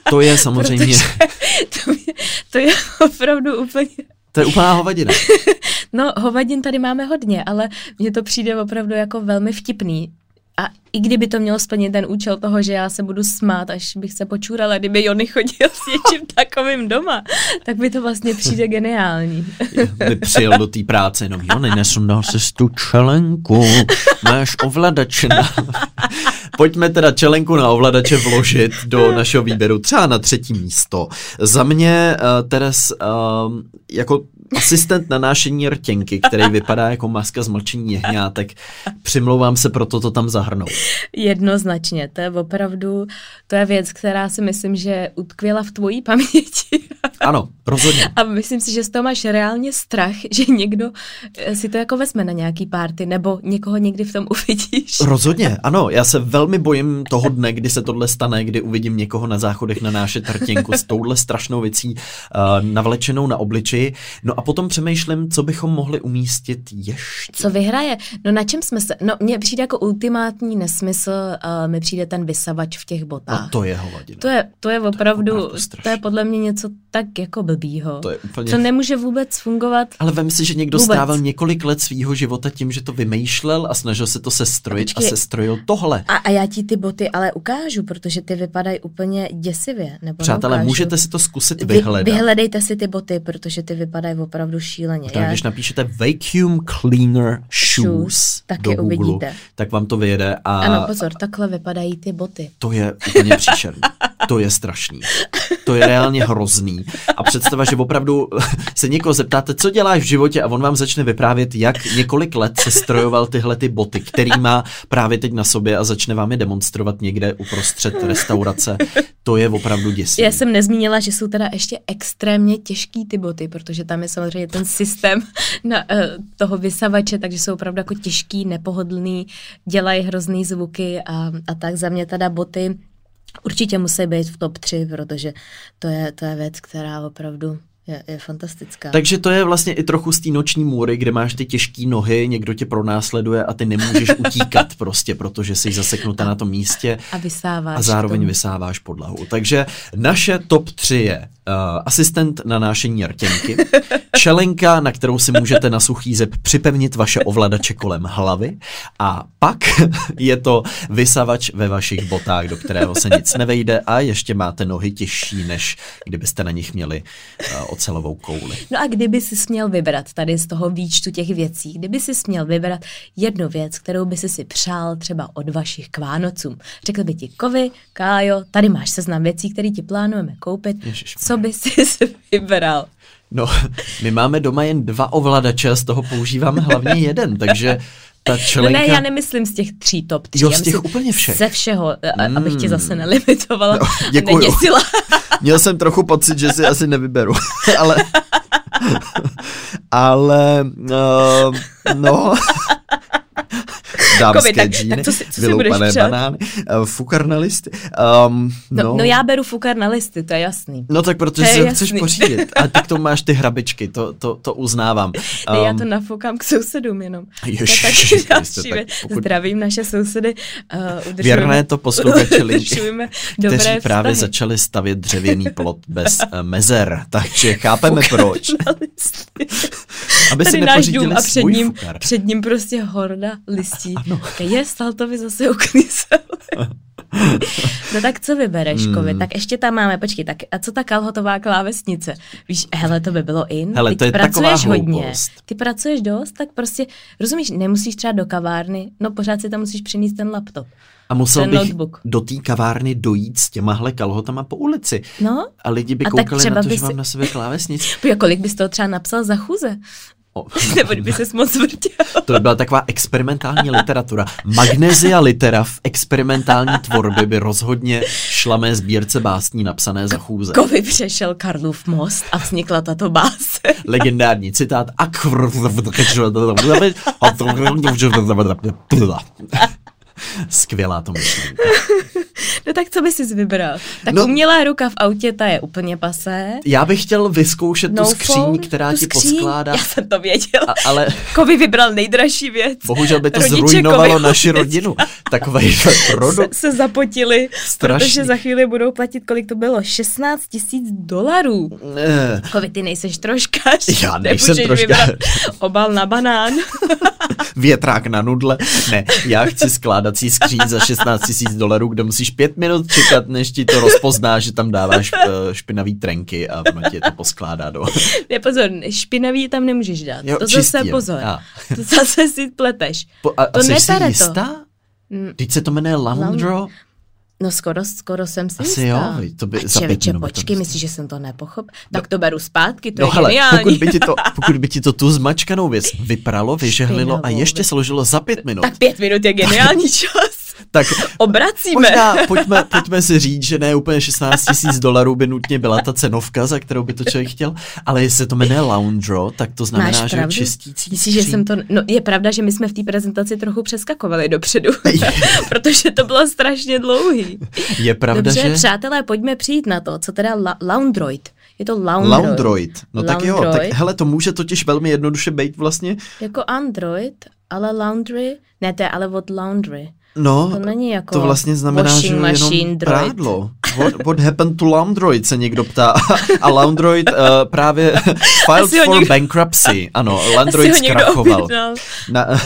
[SPEAKER 1] To je samozřejmě...
[SPEAKER 2] to, je, to je opravdu úplně...
[SPEAKER 1] To je úplná hovadina.
[SPEAKER 2] no, hovadin tady máme hodně, ale mně to přijde opravdu jako velmi vtipný. A i kdyby to mělo splnit ten účel toho, že já se budu smát, až bych se počurala, kdyby Jony chodil s něčím takovým doma, tak by to vlastně přijde geniální.
[SPEAKER 1] By přijel do té práce jenom, Jony, nesundal se tu čelenku, máš ovladače na... Pojďme teda čelenku na ovladače vložit do našeho výběru, třeba na třetí místo. Za mě, uh, Teres, uh, jako asistent na nášení rtěnky, který vypadá jako maska z mlčení jehňátek. Přimlouvám se proto to tam zahrnout.
[SPEAKER 2] Jednoznačně, to je opravdu, to je věc, která si myslím, že utkvěla v tvojí paměti.
[SPEAKER 1] Ano, rozhodně.
[SPEAKER 2] A myslím si, že z toho máš reálně strach, že někdo eh, si to jako vezme na nějaký párty, nebo někoho někdy v tom uvidíš.
[SPEAKER 1] Rozhodně, ano, já se velmi bojím toho dne, kdy se tohle stane, kdy uvidím někoho na záchodech na náše rtěnku s touhle strašnou věcí uh, navlečenou na obličeji. No a potom přemýšlím, co bychom mohli umístit ještě.
[SPEAKER 2] Co vyhraje? No na čem jsme se... No mně přijde jako ultimátní nesmysl, uh, mi přijde ten vysavač v těch botách.
[SPEAKER 1] No to je hovadina.
[SPEAKER 2] To je, to je opravdu, to, opravdu to je podle mě něco tak jako blbýho. To je úplně... To nemůže vůbec fungovat.
[SPEAKER 1] Ale vem si, že někdo vůbec. strávil několik let svého života tím, že to vymýšlel a snažil se to sestrojit a, a sestrojil tohle.
[SPEAKER 2] A, a já ti ty boty ale ukážu, protože ty vypadají úplně děsivě. Nebo
[SPEAKER 1] Přátelé,
[SPEAKER 2] neukážu.
[SPEAKER 1] můžete si to zkusit vyhledat.
[SPEAKER 2] Vy, vyhledejte si ty boty, protože ty vypadají opravdu šíleně.
[SPEAKER 1] Možná, já... když napíšete vacuum cleaner shoes, shoes do Google, uvidíte. tak vám to vyjede. A...
[SPEAKER 2] Ano, pozor, takhle vypadají ty boty.
[SPEAKER 1] To je úplně příšerný. to je strašný. To je reálně hrozný. A představa, že opravdu se někoho zeptáte, co děláš v životě a on vám začne vyprávět, jak několik let se strojoval tyhle ty boty, který má právě teď na sobě a začne vám je demonstrovat někde uprostřed restaurace. To je opravdu děsivé.
[SPEAKER 2] Já jsem nezmínila, že jsou teda ještě extrémně těžký ty boty, protože tam je samozřejmě ten systém na, uh, toho vysavače, takže jsou opravdu jako těžký, nepohodlný, dělají hrozný zvuky a, a tak za mě teda boty určitě musí být v top 3, protože to je, to je věc, která opravdu je, je fantastická.
[SPEAKER 1] Takže to je vlastně i trochu z té noční můry, kde máš ty těžké nohy, někdo tě pronásleduje a ty nemůžeš utíkat prostě, protože jsi zaseknuta na tom místě.
[SPEAKER 2] A vysáváš.
[SPEAKER 1] A zároveň vysáváš podlahu. Takže naše top 3 je asistent na nášení rtěnky, čelenka, na kterou si můžete na suchý zeb připevnit vaše ovladače kolem hlavy a pak je to vysavač ve vašich botách, do kterého se nic nevejde a ještě máte nohy těžší, než kdybyste na nich měli uh, ocelovou kouli.
[SPEAKER 2] No a kdyby si směl vybrat tady z toho výčtu těch věcí, kdyby si směl vybrat jednu věc, kterou by si si přál třeba od vašich k Vánocům, řekl by ti Kovy, Kájo, tady máš seznam věcí, které ti plánujeme koupit, Ježišmarja. co by si vybral?
[SPEAKER 1] No, my máme doma jen dva ovladače a z toho používáme hlavně jeden, takže ta.
[SPEAKER 2] No ne, já nemyslím z těch tří top tří.
[SPEAKER 1] Jo, z těch úplně všech.
[SPEAKER 2] Ze všeho, a-
[SPEAKER 1] Mm.
[SPEAKER 2] abych tě zase nelimitovala.
[SPEAKER 1] No,
[SPEAKER 2] a
[SPEAKER 1] děkuju.
[SPEAKER 2] neděsila.
[SPEAKER 1] Měl jsem trochu pocit, že si asi nevyberu, ale... ale... Uh, no... Dámské
[SPEAKER 2] Kovi, tak-
[SPEAKER 1] džíny,
[SPEAKER 2] tak co si- co si
[SPEAKER 1] vyloupané
[SPEAKER 2] budeš přát?
[SPEAKER 1] banány, uh, fukar na listy. Um,
[SPEAKER 2] No,
[SPEAKER 1] no,
[SPEAKER 2] no, já beru fukar na listy, to je jasný.
[SPEAKER 1] No tak protože si ho
[SPEAKER 2] jasný.
[SPEAKER 1] chceš pořídit. A ty k tomu máš ty hrabičky, to, to, to uznávám.
[SPEAKER 2] Um, já to nafoukám k sousedům jenom.
[SPEAKER 1] Ježiš,
[SPEAKER 2] je další
[SPEAKER 1] tak pokud-
[SPEAKER 2] Zdravím naše sousedy. Uh, udržujeme,
[SPEAKER 1] Věrné to posluchači lidi, kteří právě
[SPEAKER 2] vztahy.
[SPEAKER 1] začali stavět dřevěný plot bez uh, mezer, takže chápeme proč. Aby si
[SPEAKER 2] Tady náš
[SPEAKER 1] nepořídili
[SPEAKER 2] dům a před ním,
[SPEAKER 1] fukar.
[SPEAKER 2] před ním prostě horda listí.
[SPEAKER 1] Ano.
[SPEAKER 2] Je, Saltovi zase uklízel. No tak co vybereš. Kovi? Tak ještě tam máme, počkej, tak a co ta kalhotová klávesnice? Víš, hele, to by bylo in.
[SPEAKER 1] Hele,
[SPEAKER 2] Teď
[SPEAKER 1] to je taková
[SPEAKER 2] pracuješ hodně. Ty pracuješ dost, tak prostě, rozumíš, nemusíš třeba do kavárny, no pořád si tam musíš přinést ten laptop.
[SPEAKER 1] A musel bych
[SPEAKER 2] notebook.
[SPEAKER 1] do té kavárny dojít s těmahle kalhotama po ulici.
[SPEAKER 2] No,
[SPEAKER 1] A lidi by
[SPEAKER 2] A
[SPEAKER 1] koukali na to,
[SPEAKER 2] by
[SPEAKER 1] že mám na sebe klávesnici.
[SPEAKER 2] jako kolik bys toho třeba napsal za chůze?
[SPEAKER 1] O,
[SPEAKER 2] Nebo kdyby se moc vrtěl.
[SPEAKER 1] to by byla taková experimentální literatura. Magnezia litera v experimentální tvorbě by rozhodně šla mé sbírce básní napsané za chůze.
[SPEAKER 2] Kovi přešel Karlův most a vznikla tato báse.
[SPEAKER 1] Legendární citát. Skvělá to myšlenka.
[SPEAKER 2] No tak co bys si vybral? Tak
[SPEAKER 1] No-
[SPEAKER 2] umělá ruka v autě, ta je úplně pasé.
[SPEAKER 1] Já bych chtěl vyzkoušet tu
[SPEAKER 2] No
[SPEAKER 1] skříň,
[SPEAKER 2] phone,
[SPEAKER 1] která
[SPEAKER 2] tu
[SPEAKER 1] ti
[SPEAKER 2] skříň,
[SPEAKER 1] poskládá.
[SPEAKER 2] Já jsem to věděla.
[SPEAKER 1] A, ale
[SPEAKER 2] Kovi vybral nejdražší věc.
[SPEAKER 1] bohužel by to
[SPEAKER 2] Rodiče
[SPEAKER 1] zrujnovalo naši rodinu. Takový
[SPEAKER 2] se,
[SPEAKER 1] produkt.
[SPEAKER 2] se zapotili,
[SPEAKER 1] Strašný.
[SPEAKER 2] protože za chvíli budou platit, kolik to bylo? 16 tisíc dolarů.
[SPEAKER 1] Eh,
[SPEAKER 2] Kovi, ty nejseš troškař.
[SPEAKER 1] Já nejsem troškař.
[SPEAKER 2] vybrat Obal na banán.
[SPEAKER 1] Větrák na nudle. Ne, já chci skládací skříň za 16 000 dolarů, kde musíš pět minut čekat, než ti to rozpozná, že tam dáváš eh, špinavý trenky a ono ti to poskládá do...
[SPEAKER 2] Ne, pozor, špinavý tam nemůžeš dát.
[SPEAKER 1] Jo,
[SPEAKER 2] to
[SPEAKER 1] čistý
[SPEAKER 2] zase pozor.
[SPEAKER 1] A.
[SPEAKER 2] To zase si pleteš.
[SPEAKER 1] Po, a,
[SPEAKER 2] To
[SPEAKER 1] a jsi si jistá?
[SPEAKER 2] Mm,
[SPEAKER 1] Teď se to jmenuje Loundro?
[SPEAKER 2] No skoro, skoro jsem si
[SPEAKER 1] Asi
[SPEAKER 2] jistá.
[SPEAKER 1] jo, to by
[SPEAKER 2] A
[SPEAKER 1] za pět
[SPEAKER 2] čeviče, počkej, myslíš, že jsem to nepochop? Tak to beru zpátky, to
[SPEAKER 1] No
[SPEAKER 2] je
[SPEAKER 1] hele,
[SPEAKER 2] geniální.
[SPEAKER 1] pokud by, ti to, pokud by ti to tu zmačkanou věc vypralo, vyžehlilo a ještě složilo za pět minut,
[SPEAKER 2] Tak pět minut je geniální čas.
[SPEAKER 1] Tak
[SPEAKER 2] Obracíme.
[SPEAKER 1] možná pojďme, pojďme si říct, že ne úplně 16 tisíc dolarů by nutně byla ta cenovka, za kterou by to člověk chtěl, ale jestli se to jmenuje Loundro, tak to znamená,
[SPEAKER 2] Máš
[SPEAKER 1] že
[SPEAKER 2] pravdu?
[SPEAKER 1] čistící
[SPEAKER 2] Myslíš, že jsem to... No, je pravda, že my jsme v té prezentaci trochu přeskakovali dopředu, protože to bylo strašně dlouhý.
[SPEAKER 1] Je pravda,
[SPEAKER 2] Dobře,
[SPEAKER 1] že...
[SPEAKER 2] přátelé, pojďme přijít na to, co teda la- Loundroid. Je to Loundroid.
[SPEAKER 1] Loundroid. No tak jo, tak hele, to může totiž velmi jednoduše být vlastně,
[SPEAKER 2] Jako Android, ale Laundry, ne, to je ale od Laundry.
[SPEAKER 1] No,
[SPEAKER 2] To není jako
[SPEAKER 1] to vlastně znamená, že
[SPEAKER 2] machine
[SPEAKER 1] jenom
[SPEAKER 2] droid.
[SPEAKER 1] prádlo. What, what happened to Loundroid, se někdo ptá. A Loundroid uh, právě filed for
[SPEAKER 2] někdo-
[SPEAKER 1] bankruptcy. Ano,
[SPEAKER 2] někdo
[SPEAKER 1] zkrachoval. Na, uh,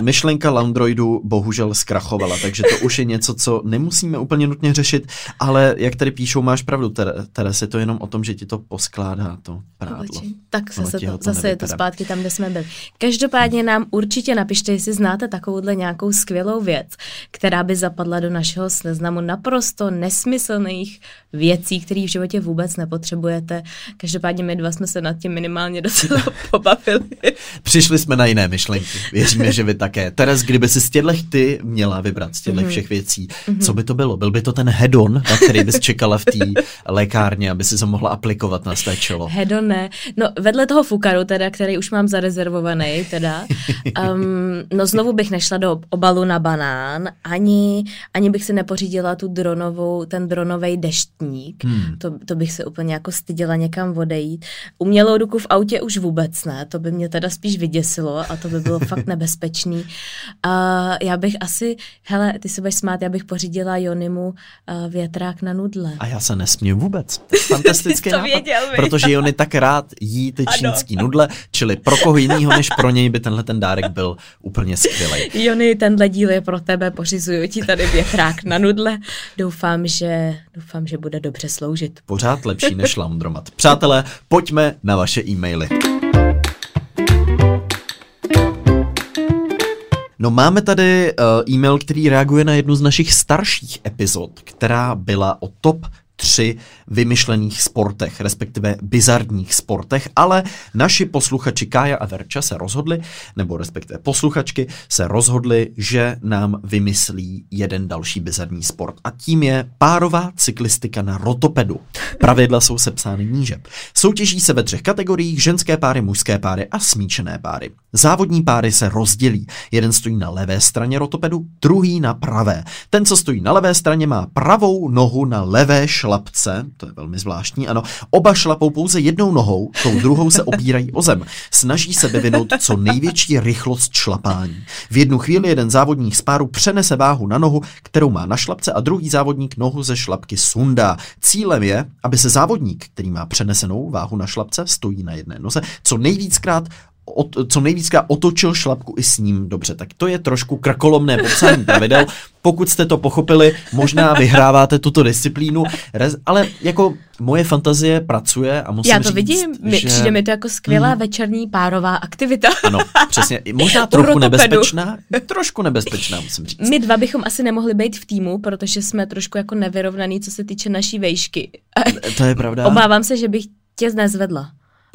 [SPEAKER 1] myšlenka Loundroidu bohužel zkrachovala, takže to už je něco, co nemusíme úplně nutně řešit, ale jak tady píšou, máš pravdu, Tere- Teres, je to jenom o tom, že ti to poskládá to prádlo.
[SPEAKER 2] Oči. Tak
[SPEAKER 1] Ono
[SPEAKER 2] zase, to,
[SPEAKER 1] to
[SPEAKER 2] zase je to zpátky tam, kde jsme byli. Každopádně nám určitě napište, jestli znáte takovouhle nějakou skvělou věc, která by zapadla do našeho seznamu naprosto nesmyslných věcí, které v životě vůbec nepotřebujete. Každopádně my dva jsme se nad tím minimálně docela pobavili.
[SPEAKER 1] Přišli jsme na jiné myšlenky. Věříme, že vy také. Teres, kdyby si z těchto ty měla vybrat z těchto
[SPEAKER 2] Mhm.
[SPEAKER 1] všech věcí, co by to bylo? Byl by to ten hedon, na který bys čekala v té lékárně, aby si to mohla aplikovat na své čelo?
[SPEAKER 2] Hedo ne. No vedle toho fukaru, teda, který už mám zarezervovaný, teda, um, no znovu bych nešla do obalu na banán, ani, ani bych si nepořídila tu dronovou, ten dronový deštník.
[SPEAKER 1] Hmm.
[SPEAKER 2] To, to bych se úplně jako styděla někam odejít. Umělou ruku v autě už vůbec ne, to by mě teda spíš vyděsilo a to by bylo fakt nebezpečný. A já bych asi, hele, ty se budeš smát, já bych pořídila Jonimu uh, větrák na nudle.
[SPEAKER 1] A já se nesměju vůbec. Fantastický
[SPEAKER 2] jsi to
[SPEAKER 1] nápad, protože Jony tak rád jí ty
[SPEAKER 2] Ano.
[SPEAKER 1] čínský nudle, čili pro koho jiného než pro něj by tenhle ten dárek byl úplně skvělý.
[SPEAKER 2] Jony, tenhle díl je pro tebe, pořizuju ti tady větrák na nudle. Doufám, že, doufám, že bude dobře sloužit.
[SPEAKER 1] Pořád lepší než laundromat. Přátelé, pojďme na vaše e-maily. No máme tady uh, e-mail, který reaguje na jednu z našich starších epizod, která byla o top tři vymyšlených sportech, respektive bizarních sportech, ale naši posluchači Kája a Verča se rozhodli, nebo respektive posluchačky se rozhodli, že nám vymyslí jeden další bizarní sport a tím je párová cyklistika na rotopedu. Pravidla jsou sepsány níže. Soutěží se ve třech kategoriích, ženské páry, mužské páry a smíšené páry. Závodní páry se rozdělí. Jeden stojí na levé straně rotopedu, druhý na pravé. Ten, co stojí na levé straně, má pravou nohu na levé šlapce, to je velmi zvláštní, ano. Oba šlapou pouze jednou nohou, tou druhou se opírají o zem. Snaží se vyvinout co největší rychlost šlapání. V jednu chvíli jeden závodník z páru přenese váhu na nohu, kterou má na šlapce a druhý závodník nohu ze šlapky sundá. Cílem je, aby se závodník, který má přenesenou váhu na šlapce, stojí na jedné noze, co nejvíckrát od, co nejvíckrát otočil šlapku i s ním dobře. Tak to je trošku krkolomné popsání pravidel. Pokud jste to pochopili, možná vyhráváte tuto disciplínu, ale jako moje fantazie pracuje a musím
[SPEAKER 2] Já to
[SPEAKER 1] říct,
[SPEAKER 2] vidím,
[SPEAKER 1] že...
[SPEAKER 2] přijde mi to jako skvělá hmm. večerní párová aktivita.
[SPEAKER 1] Ano, přesně. Možná trochu nebezpečná, trošku nebezpečná, musím říct.
[SPEAKER 2] My dva bychom asi nemohli být v týmu, protože jsme trošku jako nevyrovnaný, co se týče naší vejšky.
[SPEAKER 1] To je pravda.
[SPEAKER 2] Obávám se, že bych tě nezvedla.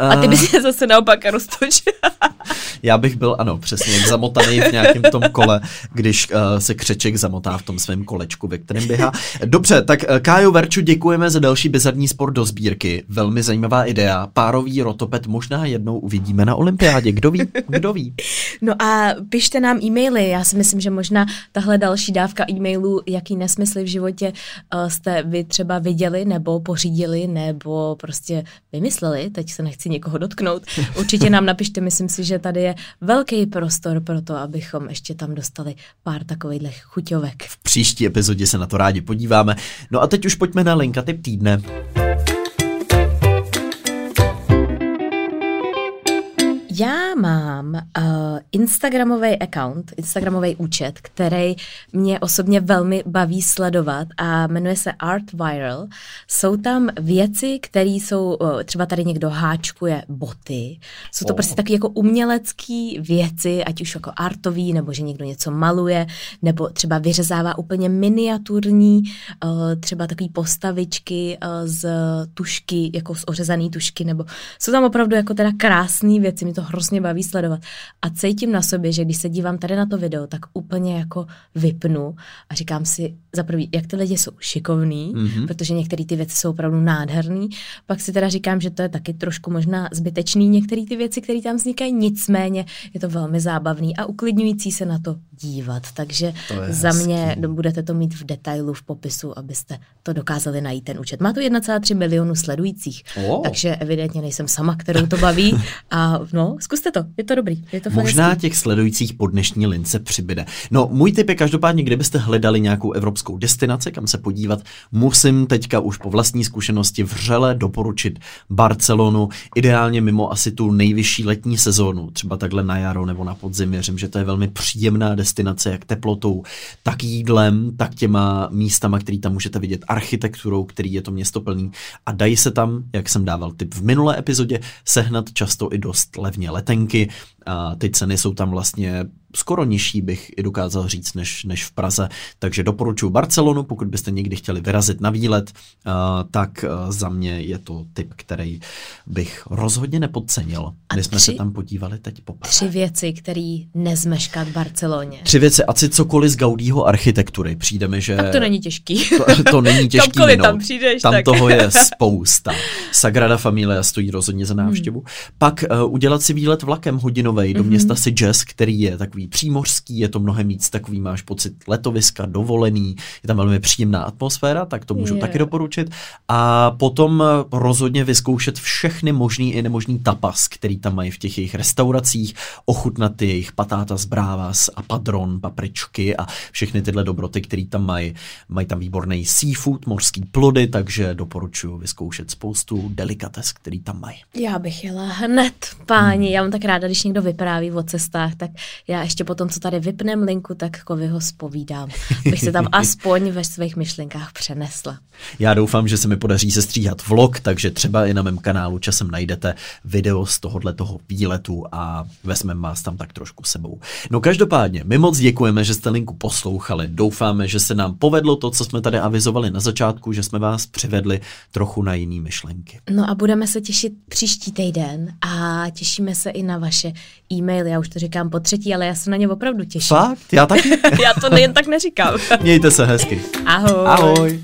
[SPEAKER 2] A ty bys se zase naopak roztočil.
[SPEAKER 1] Já bych byl, ano, přesně, zamotaný v nějakém tom kole, když uh, se křeček zamotá v tom svém kolečku, ve kterém běhá. Dobře, tak uh, Kájo Verču děkujeme za další bizarní sport do sbírky. Velmi zajímavá idea. Párový rotopet možná jednou uvidíme na olympiádě. Kdo ví? Kdo ví?
[SPEAKER 2] No a pište nám e-maily. Já si myslím, že možná tahle další dávka e-mailů, jaký nesmysly v životě uh, jste vy třeba viděli, nebo pořídili, nebo prostě vymysleli. Teď se nechci někoho dotknout. Určitě nám napište, myslím si, že tady je velký prostor pro to, abychom ještě tam dostali pár takových chuťovek.
[SPEAKER 1] V příští epizodě se na to rádi podíváme. No a teď už pojďme na linka typ týdne.
[SPEAKER 2] Já mám uh, Instagramový account, Instagramový účet, který mě osobně velmi baví sledovat a jmenuje se Art Viral. Jsou tam věci, které jsou, uh, třeba tady někdo háčkuje boty, jsou to oh. prostě takové jako umělecké věci, ať už jako artový, nebo že někdo něco maluje, nebo třeba vyřezává úplně miniaturní, uh, třeba takové postavičky uh, z tušky, jako z ořezané tušky, nebo jsou tam opravdu jako teda krásné věci, mi to hrozně baví sledovat. A cítím na sobě, že když se dívám tady na to video, tak úplně jako vypnu a říkám si za prvý, jak ty lidi jsou šikovní, mm-hmm. protože některé ty věci jsou opravdu nádherné. Pak si teda říkám, že to je taky trošku možná zbytečný některé ty věci, které tam vznikají, nicméně je to velmi zábavný a uklidňující se na to dívat. Takže za hezký. mě budete to mít v detailu v popisu, abyste to dokázali najít ten účet. Má to 1,3 milionu sledujících, oh. takže evidentně nejsem sama, kterou to baví. A no, zkuste to, je to dobrý. Je to
[SPEAKER 1] Možná hezký. těch sledujících po dnešní lince přibyde. No, můj tip je každopádně, kdybyste hledali nějakou evropskou destinaci, kam se podívat, musím teďka už po vlastní zkušenosti vřele doporučit Barcelonu, ideálně mimo asi tu nejvyšší letní sezónu, třeba takhle na jaro nebo na podzim. Věřím, že to je velmi příjemná destinace, jak teplotou, tak jídlem, tak těma místama, který tam můžete vidět, architekturou, který je to město plný. A dají se tam, jak jsem dával tip v minulé epizodě, sehnat často i dost levně letenky. A ty ceny jsou tam vlastně skoro nižší, bych i dokázal říct, než, než v Praze. Takže doporučuji Barcelonu, pokud byste někdy chtěli vyrazit na výlet, uh, tak uh, za mě je to typ, který bych rozhodně nepodcenil. A My jsme tři, se tam podívali teď poprvé.
[SPEAKER 2] Tři věci, které nezmeškat v Barceloně.
[SPEAKER 1] Tři věci, a si cokoliv z Gaudího architektury. Přijde mi, že...
[SPEAKER 2] Tak to není těžký.
[SPEAKER 1] To, to není těžký
[SPEAKER 2] Kamkoliv tam přijdeš,
[SPEAKER 1] Tam
[SPEAKER 2] tak.
[SPEAKER 1] toho je spousta. Sagrada Familia stojí rozhodně za návštěvu. Hmm. Pak uh, udělat si výlet vlakem hodinový do mm-hmm. města Sitges, který je takový přímořský, je to mnohem víc takový, máš pocit letoviska, dovolený, je tam velmi příjemná atmosféra, tak to můžu yeah. taky doporučit. A potom rozhodně vyzkoušet všechny možný i nemožný tapas, který tam mají v těch jejich restauracích, ochutnat ty jejich patáta z brávas a padron, papričky a všechny tyhle dobroty, které tam mají. Mají tam výborný seafood, mořský plody, takže doporučuji vyzkoušet spoustu delikates, který tam mají.
[SPEAKER 2] Já bych jela hned, páni, hmm. já mám tak ráda, když někdo vypráví o cestách, tak já ještě potom, co tady vypnem linku, tak Kovy ho spovídám, bych se tam aspoň ve svých myšlenkách přenesla.
[SPEAKER 1] Já doufám, že se mi podaří sestříhat vlog, takže třeba i na mém kanálu časem najdete video z tohohle toho výletu a vezmeme vás tam tak trošku sebou. No každopádně, my moc děkujeme, že jste linku poslouchali. Doufáme, že se nám povedlo to, co jsme tady avizovali na začátku, že jsme vás přivedli trochu na jiný myšlenky.
[SPEAKER 2] No a budeme se těšit příští týden a těšíme se i na vaše e-maily. Já už to říkám po třetí, ale já se na ně opravdu těším.
[SPEAKER 1] Fakt? Já taky?
[SPEAKER 2] já to jen tak neříkám.
[SPEAKER 1] Mějte se hezky.
[SPEAKER 2] Ahoj.
[SPEAKER 1] Ahoj.